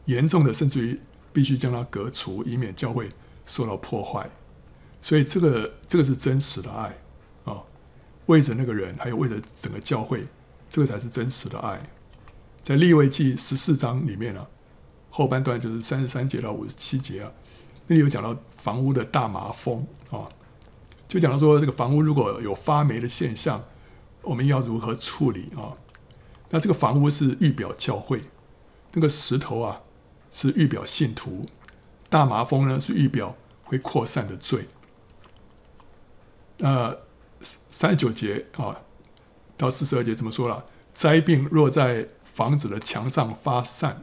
严重的甚至于必须将它革除，以免教会受到破坏。所以这个这个是真实的爱啊、为着那个人，还有为着整个教会，这个才是真实的爱。在利未记十四章里面呢、后半段就是三十三节到五十七节啊，那里有讲到房屋的大麻风啊，就讲到说这个房屋如果有发霉的现象，我们要如何处理啊？那这个房屋是预表教会，那个石头啊是预表信徒，大麻风呢是预表会扩散的罪。那，三十九节啊到四十二节怎么说了？灾病若在房子的墙上发散。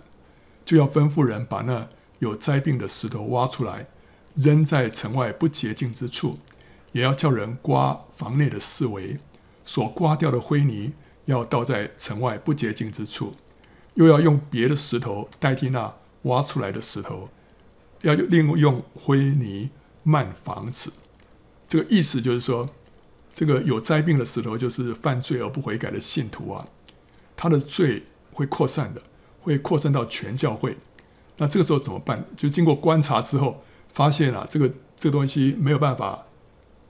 就要吩咐人把那有灾病的石头挖出来，扔在城外不洁净之处；也要叫人刮房内的四围，所刮掉的灰泥要倒在城外不洁净之处；又要用别的石头代替那挖出来的石头，要另用灰泥漫房子。这个意思就是说，这个有灾病的石头就是犯罪而不悔改的信徒啊，他的罪会扩散的。会扩散到全教会，那这个时候怎么办？就经过观察之后，发现啊，这个这个东西没有办法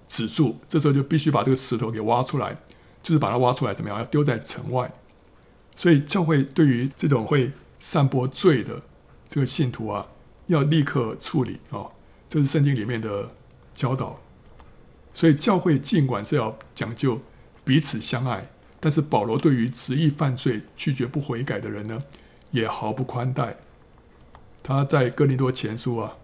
止住，这时候就必须把这个石头给挖出来，就是把它挖出来，怎么样？要丢在城外。所以教会对于这种会散播罪的这个信徒啊，要立刻处理啊，这是圣经里面的教导。所以教会尽管是要讲究彼此相爱，但是保罗对于执意犯罪、拒绝不悔改的人呢，也毫不宽待。他在哥林多前书啊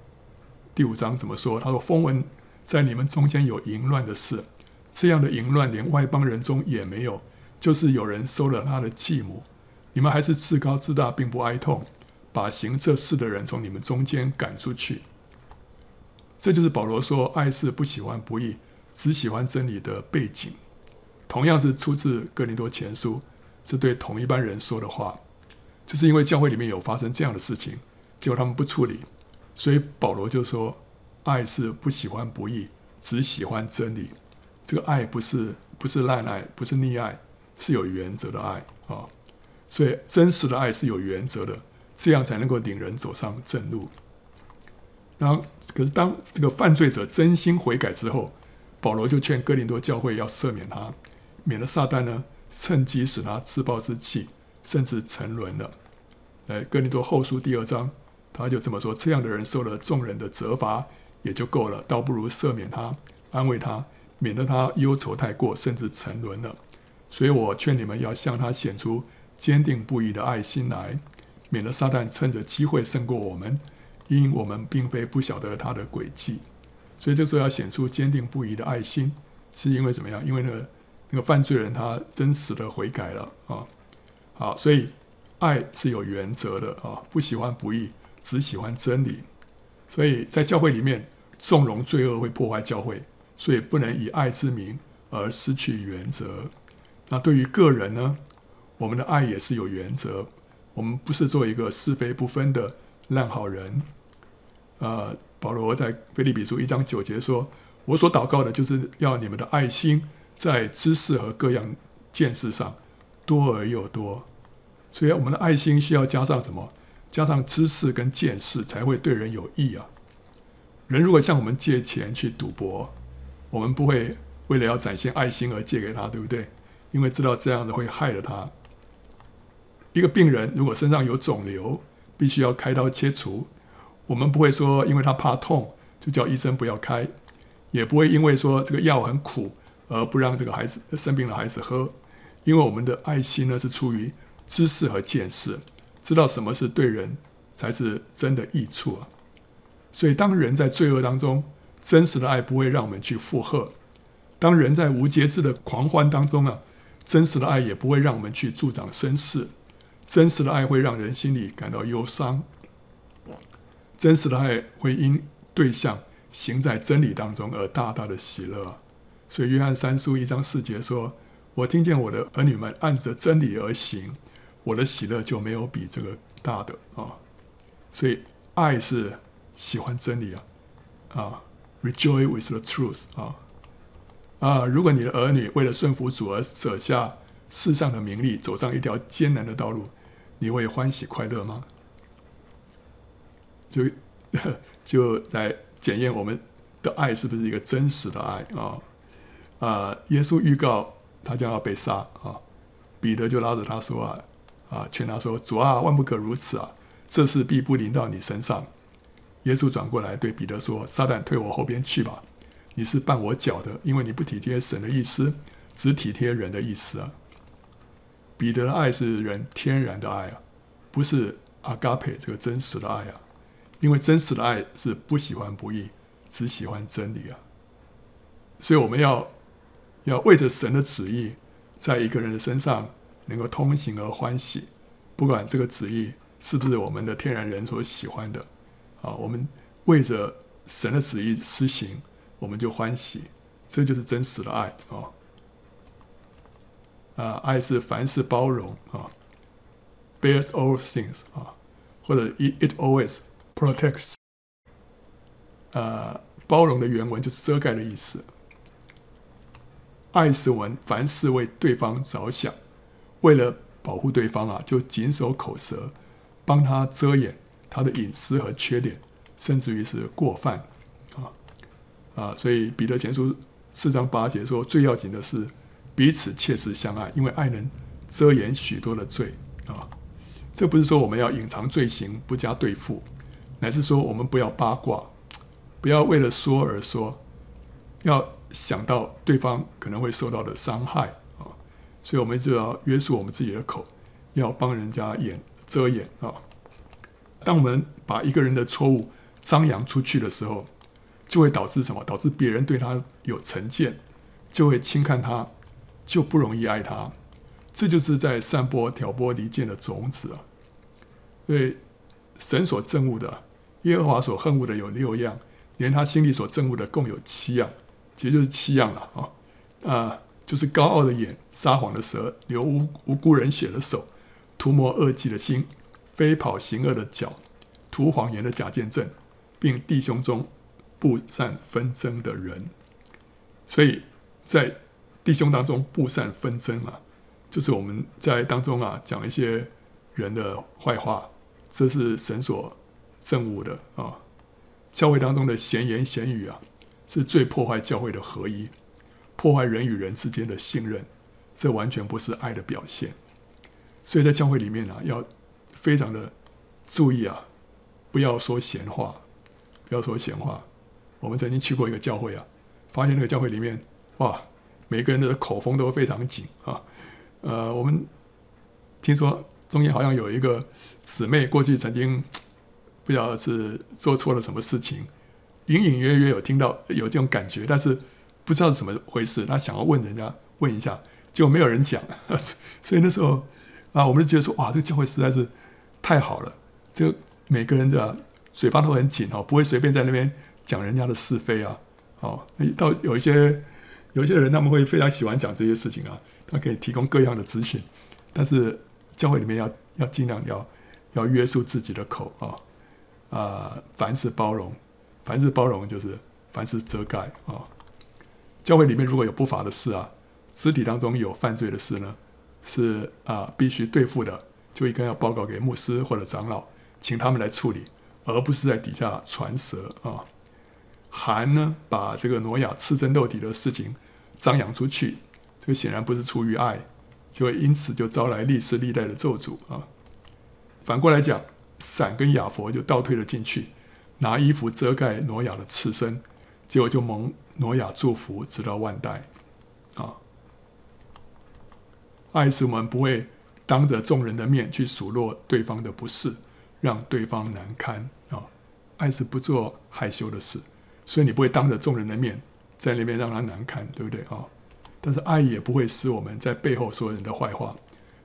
第五章怎么说？他说：“风闻在你们中间有淫乱的事，这样的淫乱连外邦人中也没有，就是有人收了他的继母。你们还是自高自大，并不哀痛，把行这事的人从你们中间赶出去。这就是保罗说爱是不喜欢不义，只喜欢真理的背景。同样是出自哥林多前书，是对同一班人说的话。就是因为教会里面有发生这样的事情，结果他们不处理，所以保罗就说：爱是不喜欢不义，只喜欢真理。这个爱不是不是滥爱，不是溺爱，是有原则的爱啊。所以真实的爱是有原则的，这样才能够领人走上正路。然后，可是当这个犯罪者真心悔改之后，保罗就劝哥林多教会要赦免他，免得撒旦呢趁机使他自暴自弃。甚至沉沦了。哎，哥林多后书第二章，他就这么说：这样的人受了众人的责罚也就够了，倒不如赦免他，安慰他，免得他忧愁太过，甚至沉沦了。所以我劝你们要向他显出坚定不移的爱心来，免得撒旦趁着机会胜过我们，因我们并非不晓得他的诡计。所以这时候要显出坚定不移的爱心，是因为怎么样？因为那个那个犯罪人他真实的悔改了啊。好，所以爱是有原则的啊，不喜欢不义，只喜欢真理。所以在教会里面，纵容罪恶会破坏教会，所以不能以爱之名而失去原则。那对于个人呢，我们的爱也是有原则，我们不是做一个是非不分的烂好人。呃，保罗在腓立比书一章九节说：“我所祷告的，就是要你们的爱心在知识和各样见识上。”多而又多，所以我们的爱心需要加上什么？加上知识跟见识，才会对人有益啊。人如果向我们借钱去赌博，我们不会为了要展现爱心而借给他，对不对？因为知道这样子会害了他。一个病人如果身上有肿瘤，必须要开刀切除，我们不会说因为他怕痛就叫医生不要开，也不会因为说这个药很苦而不让这个孩子生病的孩子喝。因为我们的爱心呢，是出于知识和见识，知道什么是对人才是真的益处啊。所以，当人在罪恶当中，真实的爱不会让我们去附和；当人在无节制的狂欢当中啊，真实的爱也不会让我们去助长声势。真实的爱会让人心里感到忧伤，真实的爱会因对象行在真理当中而大大的喜乐。所以，约翰三书一章四节说。我听见我的儿女们按着真理而行，我的喜乐就没有比这个大的啊。所以爱是喜欢真理啊，啊，rejoice with the truth 啊啊！如果你的儿女为了顺服主而舍下世上的名利，走上一条艰难的道路，你会欢喜快乐吗？就 就来检验我们的爱是不是一个真实的爱啊啊！耶稣预告。他将要被杀啊！彼得就拉着他说啊啊，劝他说：“主啊，万不可如此啊！这事必不临到你身上。”耶稣转过来对彼得说：“撒旦，退我后边去吧！你是绊我脚的，因为你不体贴神的意思，只体贴人的意思啊！”彼得的爱是人天然的爱啊，不是阿嘎培这个真实的爱啊！因为真实的爱是不喜欢不义，只喜欢真理啊！所以我们要。要为着神的旨意，在一个人的身上能够通行而欢喜，不管这个旨意是不是我们的天然人所喜欢的，啊，我们为着神的旨意施行，我们就欢喜，这就是真实的爱啊！啊，爱是凡事包容啊，bears all things 啊，或者 it it always protects，啊，包容的原文就是遮盖的意思。爱是文凡事为对方着想，为了保护对方啊，就谨守口舌，帮他遮掩他的隐私和缺点，甚至于是过犯啊啊！所以彼得前书四章八节说，最要紧的是彼此切实相爱，因为爱能遮掩许多的罪啊。这不是说我们要隐藏罪行，不加对付，乃是说我们不要八卦，不要为了说而说，要。想到对方可能会受到的伤害啊，所以我们就要约束我们自己的口，要帮人家掩遮掩啊。当我们把一个人的错误张扬出去的时候，就会导致什么？导致别人对他有成见，就会轻看他，就不容易爱他。这就是在散播挑拨离间的种子啊！所以神所憎恶的，耶和华所恨恶的有六样，连他心里所憎恶的共有七样，其实就是七样了啊！啊，就是高傲的眼、撒谎的舌、流无无辜人血的手、图谋恶计的心、飞跑行恶的脚、图谎言的假见证，并弟兄中布善纷争的人。所以在弟兄当中布散纷争啊！就是我们在当中啊讲一些人的坏话，这是神所憎恶的啊。教会当中的闲言闲语啊，是最破坏教会的合一，破坏人与人之间的信任，这完全不是爱的表现。所以在教会里面啊，要非常的注意啊，不要说闲话，不要说闲话。我们曾经去过一个教会啊，发现那个教会里面哇，每个人的口风都非常紧啊。呃，我们听说中间好像有一个姊妹，过去曾经不知道是做错了什么事情，隐隐约约有听到有这种感觉，但是不知道是怎么回事。她想要问人家问一下，结果没有人讲，所以那时候啊，我们就觉得说，哇，这个教会实在是太好了，就每个人的嘴巴都很紧哦，不会随便在那边讲人家的是非啊。哦，到有一些有些人他们会非常喜欢讲这些事情啊。他可以提供各样的资讯，但是教会里面要要尽量要要约束自己的口啊啊、凡事包容，凡事包容就是凡事遮盖啊。教会里面如果有不法的事啊，肢体当中有犯罪的事呢，是啊、必须对付的，就应该要报告给牧师或者长老，请他们来处理，而不是在底下传舌啊。韩呢，把这个挪亚赤身露底的事情张扬出去。这个显然不是出于爱，就会因此就招来历世历代的咒诅啊。反过来讲，闪跟雅弗就倒退了进去，拿衣服遮盖挪亚的赤身，结果就蒙挪亚祝福，直到万代啊。爱是我们不会当着众人的面去数落对方的不是，让对方难堪啊。爱是不做害羞的事，所以你不会当着众人的面在那边让他难堪，对不对啊？但是爱也不会使我们在背后说人的坏话，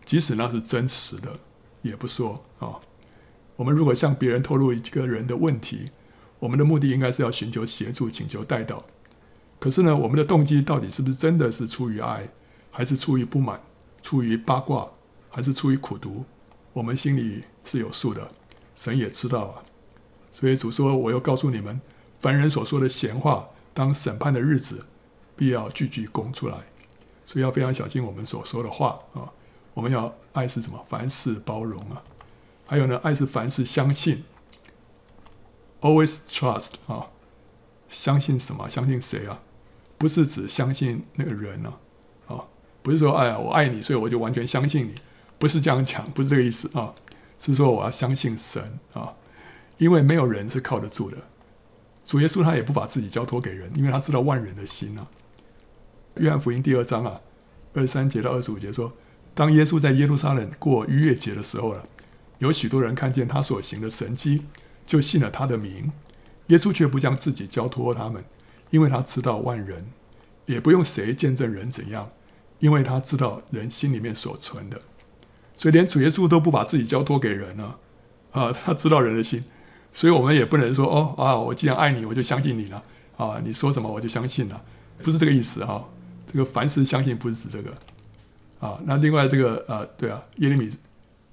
即使那是真实的，也不说啊。我们如果向别人透露一个人的问题，我们的目的应该是要寻求协助、请求代祷。可是呢，我们的动机到底是不是真的是出于爱，还是出于不满、出于八卦，还是出于苦读？我们心里是有数的，神也知道啊。所以主说：“我又告诉你们，凡人所说的闲话，当审判的日子。”必要句句供出来，所以要非常小心我们所说的话啊。我们要爱是什么？凡事包容啊。还有呢，爱是凡事相信，always trust 啊。相信什么？相信谁啊？不是指相信那个人呢啊，啊，不是说哎呀，我爱你，所以我就完全相信你，不是这样讲，不是这个意思啊。是说我要相信神啊，因为没有人是靠得住的。主耶稣他也不把自己交托给人，因为他知道万人的心啊。约翰福音第二章啊，二十三节到二十五节说，当耶稣在耶路撒冷过逾越节的时候了，有许多人看见他所行的神迹，就信了他的名。耶稣却不将自己交托他们，因为他知道万人，也不用谁见证人怎样，因为他知道人心里面所存的。所以连主耶稣都不把自己交托给人呢，啊，他知道人的心，所以我们也不能说哦啊，我既然爱你，我就相信你了啊，你说什么我就相信了，不是这个意思哈。这个凡事相信不是指这个啊，那另外这个呃，对啊，耶利米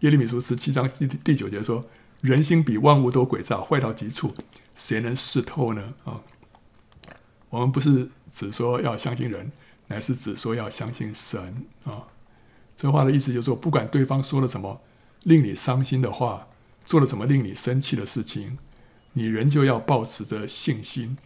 耶利米书十七章第第九节说：“人心比万物都诡诈，坏到极处，谁能识透呢？”啊，我们不是只说要相信人，乃是只说要相信神啊。这话的意思就是说，不管对方说了什么令你伤心的话，做了什么令你生气的事情，你仍旧要保持着信心，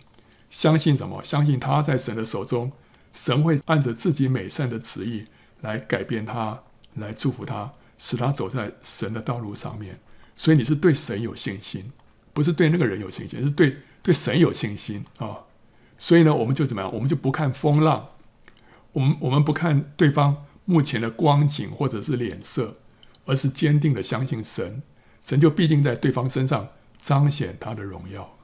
相信什么？相信他在神的手中。神会按着自己美善的旨意来改变他，来祝福他，使他走在神的道路上面。所以你是对神有信心，不是对那个人有信心，是对对神有信心啊、所以呢，我们就怎么样？我们就不看风浪，我们我们不看对方目前的光景或者是脸色，而是坚定的相信神，神就必定在对方身上彰显他的荣耀。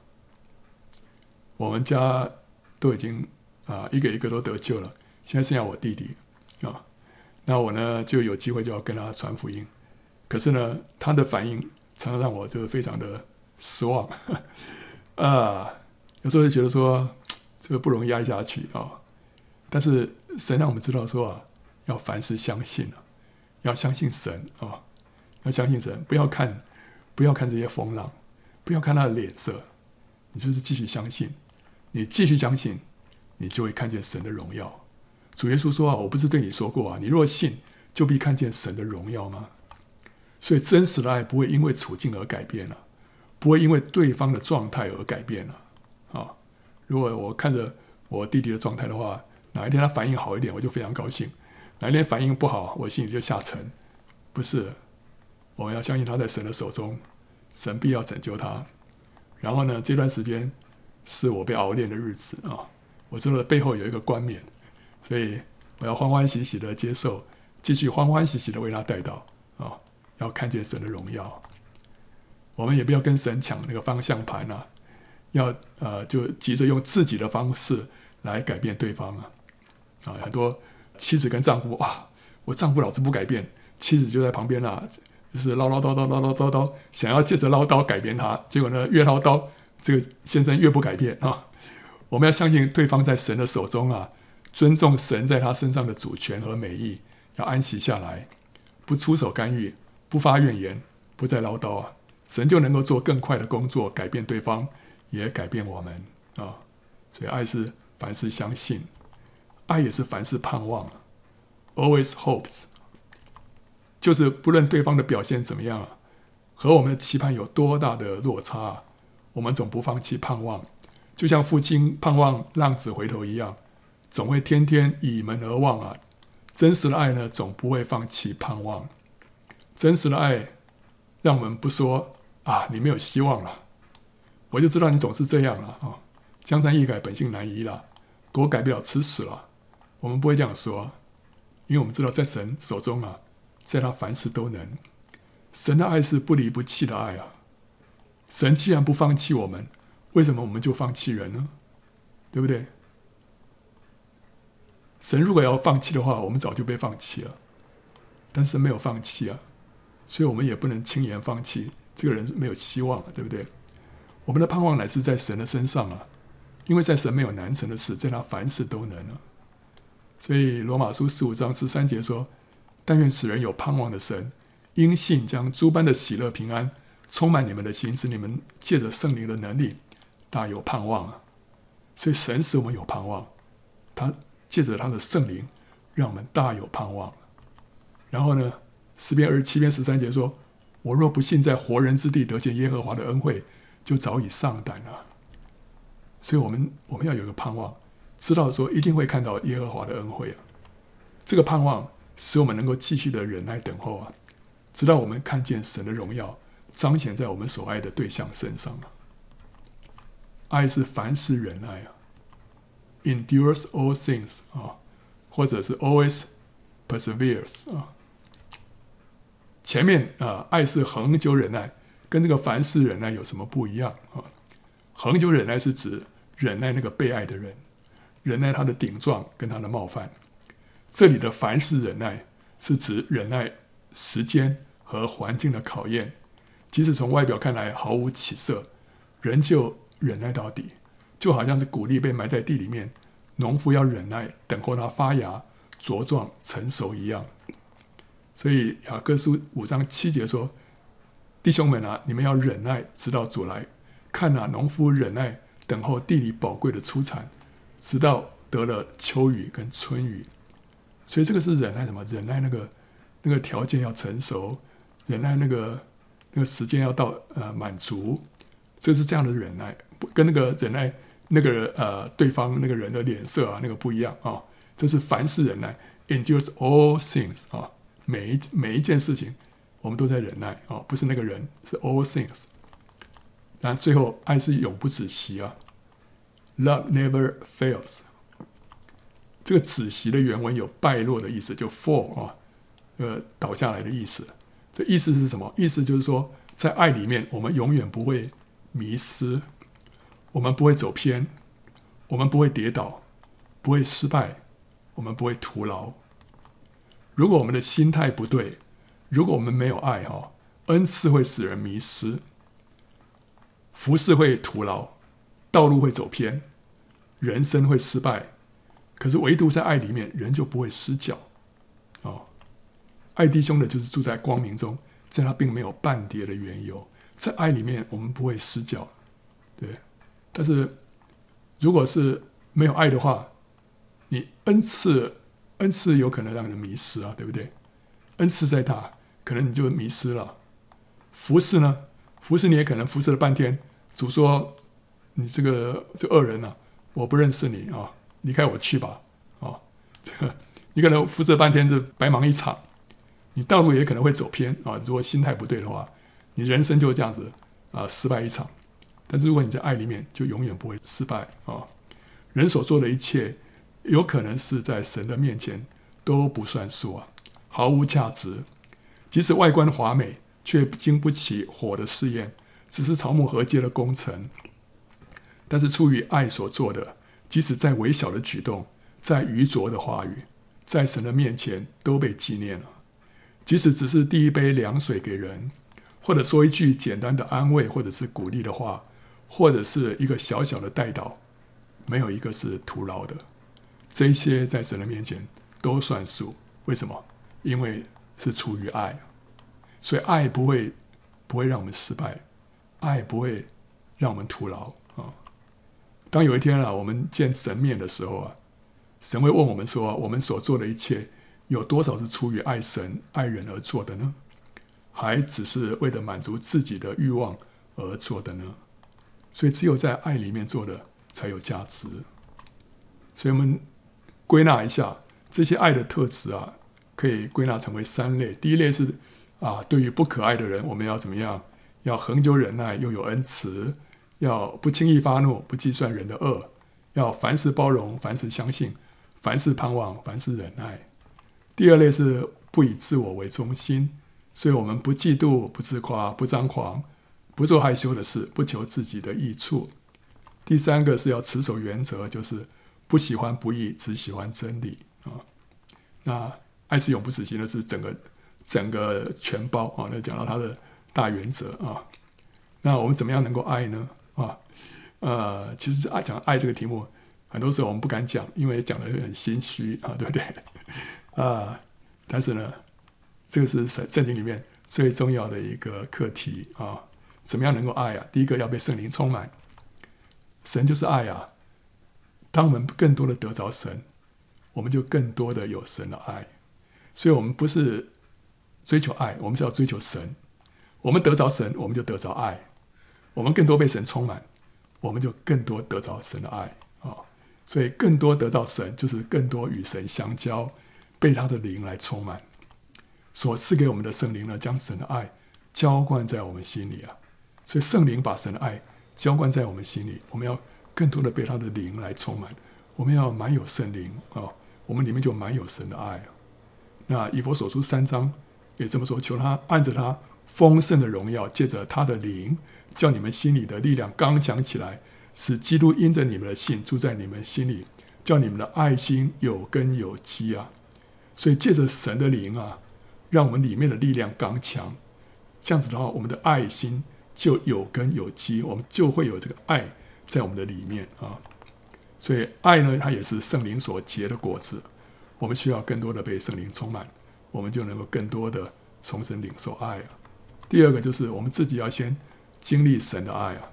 我们家都已经啊一个一个都得救了，现在剩下我弟弟啊，那我呢就有机会就要跟他传福音，可是呢他的反应常常让我就非常的失望。啊，有时候就觉得说这个不容易压下去啊，但是神让我们知道说啊，要凡事相信啊，要相信神啊，要相信神，不要看不要看这些风浪。不要看他的脸色，你就是继续相信，你继续相信，你就会看见神的荣耀。主耶稣说啊，我不是对你说过啊，你若信，就必看见神的荣耀吗？所以真实的爱不会因为处境而改变了，不会因为对方的状态而改变了。啊，如果我看着我弟弟的状态的话，哪一天他反应好一点，我就非常高兴；哪一天反应不好，我心里就下沉。不是，我们要相信他在神的手中。神必要拯救他，然后呢，这段时间是我被熬炼的日子啊！我知道背后有一个冠冕，所以我要欢欢喜喜的接受，继续欢欢喜喜的为他带到啊！要看见神的荣耀，我们也不要跟神抢那个方向盘啊！要呃，就急着用自己的方式来改变对方啊！啊，很多妻子跟丈夫啊，我丈夫老是不改变，妻子就在旁边啊。就是唠唠叨叨唠唠叨叨，想要借着唠叨改变他，结果呢，越唠叨，这个先生越不改变啊！我们要相信对方在神的手中啊，尊重神在他身上的主权和美意，要安息下来，不出手干预，不发怨言，不再唠叨啊，神就能够做更快的工作，改变对方，也改变我们啊！所以爱是凡事相信，爱也是凡事盼望，always hopes。就是不论对方的表现怎么样，和我们的期盼有多大的落差，我们总不放弃盼望，就像父亲盼望浪子回头一样，总会天天倚门而望啊。真实的爱呢，总不会放弃盼望。真实的爱让我们不说啊，你没有希望了，我就知道你总是这样了啊。江山易改，本性难移了，狗改不了吃屎了。我们不会这样说，因为我们知道在神手中啊。在他凡事都能，神的爱是不离不弃的爱啊！神既然不放弃我们，为什么我们就放弃人呢？对不对？神如果要放弃的话，我们早就被放弃了。但是没有放弃啊，所以我们也不能轻言放弃。这个人没有希望了，对不对？我们的盼望乃是在神的身上啊，因为在神没有难成的事，在他凡事都能啊。所以罗马书十五章十三节说。但愿使人有盼望的神，因信将诸般的喜乐平安充满你们的心，使你们借着圣灵的能力大有盼望啊！所以神使我们有盼望，他借着他的圣灵让我们大有盼望。然后呢，十篇二十七篇十三节说：“我若不信在活人之地得见耶和华的恩惠，就早已丧胆了。”所以，我们我们要有个盼望，知道说一定会看到耶和华的恩惠啊！这个盼望。使我们能够继续的忍耐等候啊，直到我们看见神的荣耀彰显在我们所爱的对象身上啊。爱是凡事忍耐啊，endures all things 啊，或者是 always perseveres 啊。前面啊，爱是恒久忍耐，跟这个凡事忍耐有什么不一样啊？恒久忍耐是指忍耐那个被爱的人，忍耐他的顶撞跟他的冒犯。这里的凡事忍耐是指忍耐时间和环境的考验，即使从外表看来毫无起色，仍旧忍耐到底，就好像是谷粒被埋在地里面，农夫要忍耐等候它发芽、茁壮、成熟一样。所以雅各书五章七节说：“弟兄们啊，你们要忍耐，直到主来。看哪，农夫忍耐等候地里宝贵的出产，直到得了秋雨跟春雨。”所以这个是忍耐什么？忍耐那个那个条件要成熟，忍耐那个那个时间要到呃满足，这是这样的忍耐，跟那个忍耐那个呃对方那个人的脸色啊那个不一样啊、这是凡事忍耐，endures all things 啊、每一每一件事情我们都在忍耐啊、不是那个人是 all things。然后最后爱是永不止息啊，love never fails。这个子息的原文有败落的意思，就 fall 啊，呃，倒下来的意思。这意思是什么？意思就是说，在爱里面，我们永远不会迷失，我们不会走偏，我们不会跌倒，不会失败，我们不会徒劳。如果我们的心态不对，如果我们没有爱哈，恩赐会使人迷失，服事会徒劳，道路会走偏，人生会失败。可是唯独在爱里面，人就不会失脚。哦，爱弟兄的，就是住在光明中，在他并没有半跌的缘由，在爱里面，我们不会失脚。对，但是如果是没有爱的话，你恩赐恩赐有可能让人迷失啊，对不对？恩赐再大，可能你就迷失了。服侍呢？服侍你也可能服侍了半天，主说你这个这恶人啊，我不认识你啊，离开我去吧啊！这个你可能服侍半天是白忙一场，你道路也可能会走偏啊。如果心态不对的话，你人生就这样子啊，失败一场。但是如果你在爱里面，就永远不会失败啊！人所做的一切，有可能是在神的面前都不算数啊，毫无价值。即使外观华美，却经不起火的试验，只是草木禾秸的工程。但是出于爱所做的，即使再微小的举动，再愚拙的话语，在神的面前都被纪念了。即使只是递一杯凉水给人，或者说一句简单的安慰，或者是鼓励的话。或者是一个小小的代祷，没有一个是徒劳的。这些在神的面前都算数。为什么？因为是出于爱，所以爱不会不会让我们失败，爱不会让我们徒劳。当有一天啊，我们见神面的时候啊，神会问我们说：我们所做的一切有多少是出于爱神、爱人而做的呢？还只是为了满足自己的欲望而做的呢？所以，只有在爱里面做的才有价值。所以我们归纳一下这些爱的特质啊，可以归纳成为三类。第一类是啊，对于不可爱的人，我们要怎么样？要恒久忍耐，又有恩慈；要不轻易发怒，不计算人的恶；要凡事包容，凡事相信，凡事盼望，凡事忍耐。第二类是不以自我为中心，所以我们不嫉妒，不自夸，不张狂。不做害羞的事，不求自己的益处。第三个是要持守原则，就是不喜欢不义，只喜欢真理啊。那爱是永不止息的是整个整个全包啊。那讲到他的大原则啊。那我们怎么样能够爱呢？啊，呃，其实爱讲爱这个题目，很多时候我们不敢讲，因为讲的很心虚啊，对不对？啊，但是呢，这个是圣圣经里面最重要的一个课题啊。怎么样能够爱啊？第一个要被圣灵充满，神就是爱啊。当我们更多的得着神，我们就更多的有神的爱。所以，我们不是追求爱，我们是要追求神。我们得着神，我们就得着爱。我们更多被神充满，我们就更多得着神的爱啊。所以，更多得到神，就是更多与神相交，被他的灵来充满。所赐给我们的圣灵呢，将神的爱浇灌在我们心里啊。所以圣灵把神的爱浇灌在我们心里，我们要更多的被他的灵来充满。我们要满有圣灵啊，我们里面就满有神的爱。那以弗所书三章也这么说：求他按着他丰盛的荣耀，借着他的灵，叫你们心里的力量刚强起来，使基督因着你们的信住在你们心里，叫你们的爱心有根有基啊。所以借着神的灵啊，让我们里面的力量刚强。这样子的话，我们的爱心。就有根有基，我们就会有这个爱在我们的里面啊。所以爱呢，它也是圣灵所结的果子。我们需要更多的被圣灵充满，我们就能够更多的从神领受爱。第二个就是我们自己要先经历神的爱啊。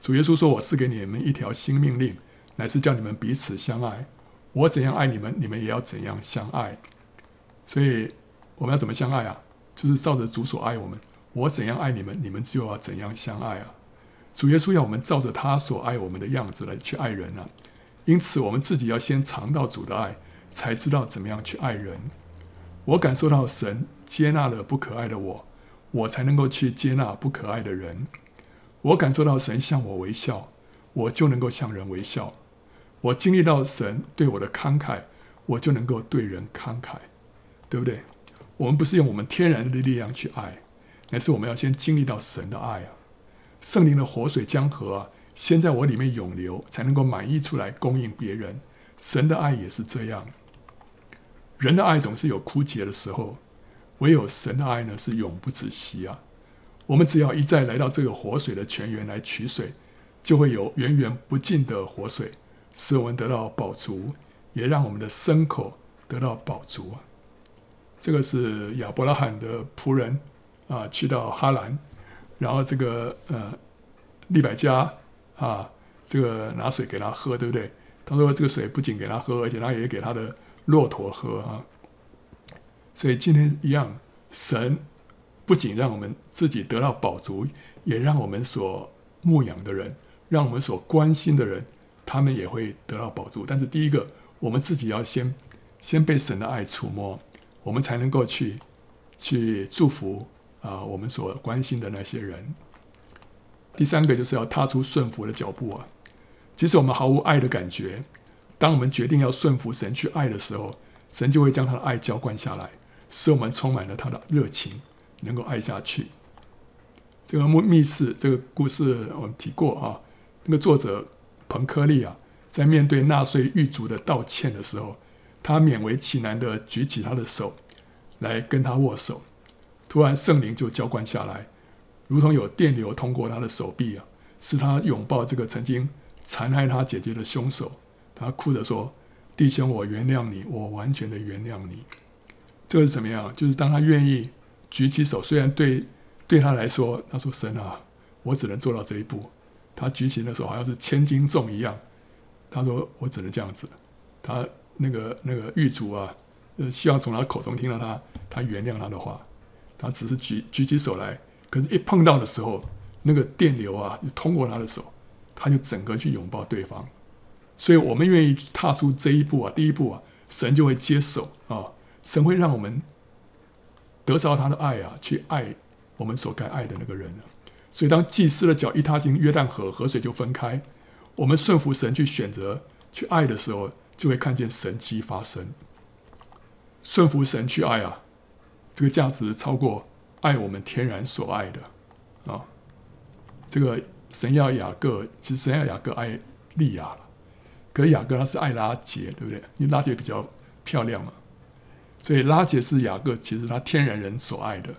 主耶稣说：“我赐给你们一条新命令，乃是叫你们彼此相爱。我怎样爱你们，你们也要怎样相爱。”所以我们要怎么相爱啊？就是照着主所爱我们。我怎样爱你们，你们就要怎样相爱啊！主耶稣要我们照着他所爱我们的样子来去爱人啊！因此，我们自己要先尝到主的爱，才知道怎么样去爱人。我感受到神接纳了不可爱的我，我才能够去接纳不可爱的人。我感受到神向我微笑，我就能够向人微笑。我经历到神对我的慷慨，我就能够对人慷慨，对不对？我们不是用我们天然的力量去爱。乃是我们要先经历到神的爱啊，圣灵的活水江河啊，先在我里面涌流，才能够满溢出来供应别人。神的爱也是这样，人的爱总是有枯竭的时候，唯有神的爱呢是永不止息啊！我们只要一再来到这个活水的泉源来取水，就会有源源不尽的活水，使我们得到饱足，也让我们的牲口得到饱足啊！这个是亚伯拉罕的仆人啊，去到哈兰，然后这个呃利百加啊，这个拿水给他喝，对不对？他说：“这个水不仅给他喝，而且他也给他的骆驼喝啊。所以今天一样，神不仅让我们自己得到饱足，也让我们所牧养的人，让我们所关心的人，他们也会得到饱足。但是第一个，我们自己要先先被神的爱触摸，我们才能够去去祝福啊我们所关心的那些人。第三个就是要踏出顺服的脚步啊。”即使我们毫无爱的感觉，当我们决定要顺服神去爱的时候，神就会将他的爱浇灌下来，使我们充满了他的热情，能够爱下去。这个密室这个故事我们提过啊，那个作者彭柯利啊，在面对纳粹狱卒的道歉的时候，他勉为其难的举起他的手来跟他握手，突然圣灵就浇灌下来，如同有电流通过他的手臂啊，使他拥抱这个曾经。残害他姐姐的凶手，他哭着说：“弟兄，我原谅你，我完全的原谅你。”这是怎么样？就是当他愿意举起手，虽然对对他来说，他说：“神啊，我只能做到这一步。”他举起的时候好像是千斤重一样。他说：“我只能这样子。”他那个那个狱卒啊，呃，希望从他口中听到他他原谅他的话。他只是举举起手来，可是一碰到的时候，那个电流啊，就通过他的手。他就整个去拥抱对方，所以我们愿意踏出这一步啊，第一步啊，神就会接手啊，神会让我们得着他的爱啊，去爱我们所该爱的那个人。所以当祭司的脚一踏进约旦河，河水就分开。我们顺服神去选择去爱的时候，就会看见神迹发生。顺服神去爱啊，这个价值超过爱我们天然所爱的啊，这个。神要雅各，其实神要雅各爱利亚了，可雅各他是爱拉结，对不对？因为拉结比较漂亮嘛，所以拉杰是雅各其实他天然人所爱的。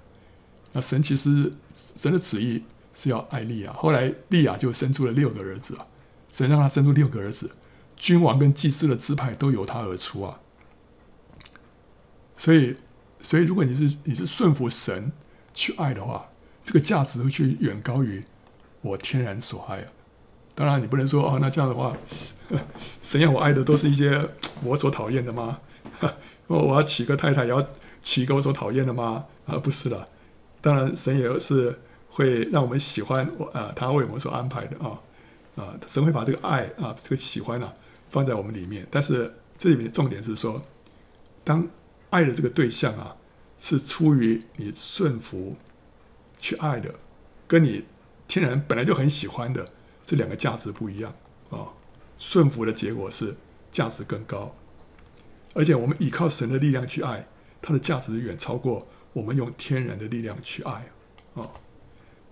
那神其实神的旨意是要爱利亚，后来利亚就生出了六个儿子啊，神让他生出六个儿子，君王跟祭司的支派都由他而出啊。所以，所以如果你是你是顺服神去爱的话，这个价值会去远高于。我天然所爱啊，当然你不能说哦，那这样的话，神要我爱的都是一些我所讨厌的吗？我我要娶个太太，也要娶一个我所讨厌的吗？啊，不是的，当然神也是会让我们喜欢我啊，他为我们所安排的啊啊，神会把这个爱啊，这个喜欢啊放在我们里面。但是这里面的重点是说，当爱的这个对象啊是出于你顺服去爱的，跟你。天然本来就很喜欢的这两个价值不一样啊，顺服的结果是价值更高，而且我们依靠神的力量去爱，它的价值远超过我们用天然的力量去爱啊。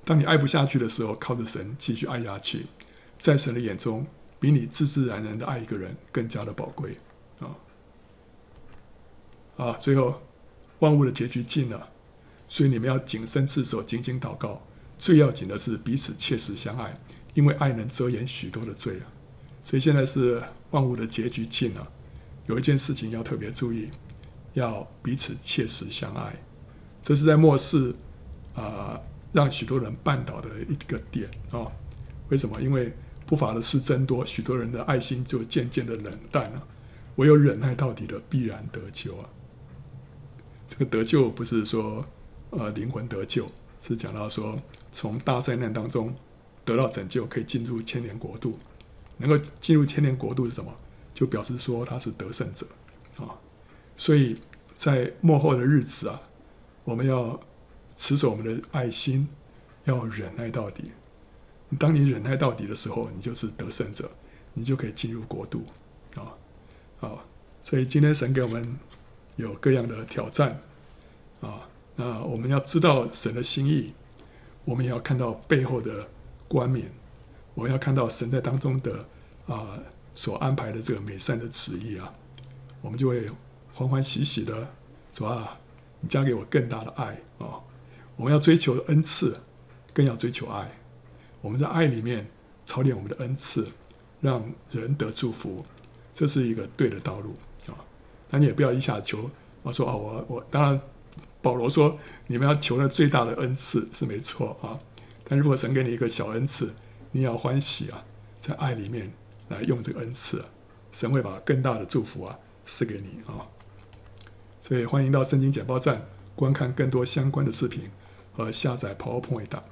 当你爱不下去的时候，靠着神继续爱下去，在神的眼中，比你自自然然的爱一个人更加的宝贵啊。啊，最后万物的结局近了，所以你们要谨慎自守，紧紧祷告。最要紧的是彼此切实相爱，因为爱能遮掩许多的罪啊！所以现在是万物的结局近了，有一件事情要特别注意，要彼此切实相爱。这是在末世啊，让许多人绊倒的一个点啊！为什么？因为不法的事增多，许多人的爱心就渐渐的冷淡了。唯有忍耐到底的，必然得救啊！这个得救不是说呃灵魂得救，是讲到说。从大灾难当中得到拯救，可以进入千年国度。能够进入千年国度是什么？就表示说他是得胜者啊。所以在末后的日子啊，我们要持守我们的爱心，要忍耐到底。当你忍耐到底的时候，你就是得胜者，你就可以进入国度啊。啊，所以今天神给我们有各样的挑战啊。那我们要知道神的心意。我们也要看到背后的冠冕，我们要看到神在当中的啊所安排的这个美善的旨意啊，我们就会欢欢喜喜的主啊，你加给我更大的爱啊、我们要追求恩赐，更要追求爱。我们在爱里面操练我们的恩赐，让人得祝福，这是一个对的道路啊！但你也不要一下求，我说啊，我我当然，保罗说你们要求的最大的恩赐是没错啊，但如果神给你一个小恩赐，你要欢喜啊，在爱里面来用这个恩赐，神会把更大的祝福啊赐给你啊。所以欢迎到圣经简报站观看更多相关的视频和下载 PowerPoint 档。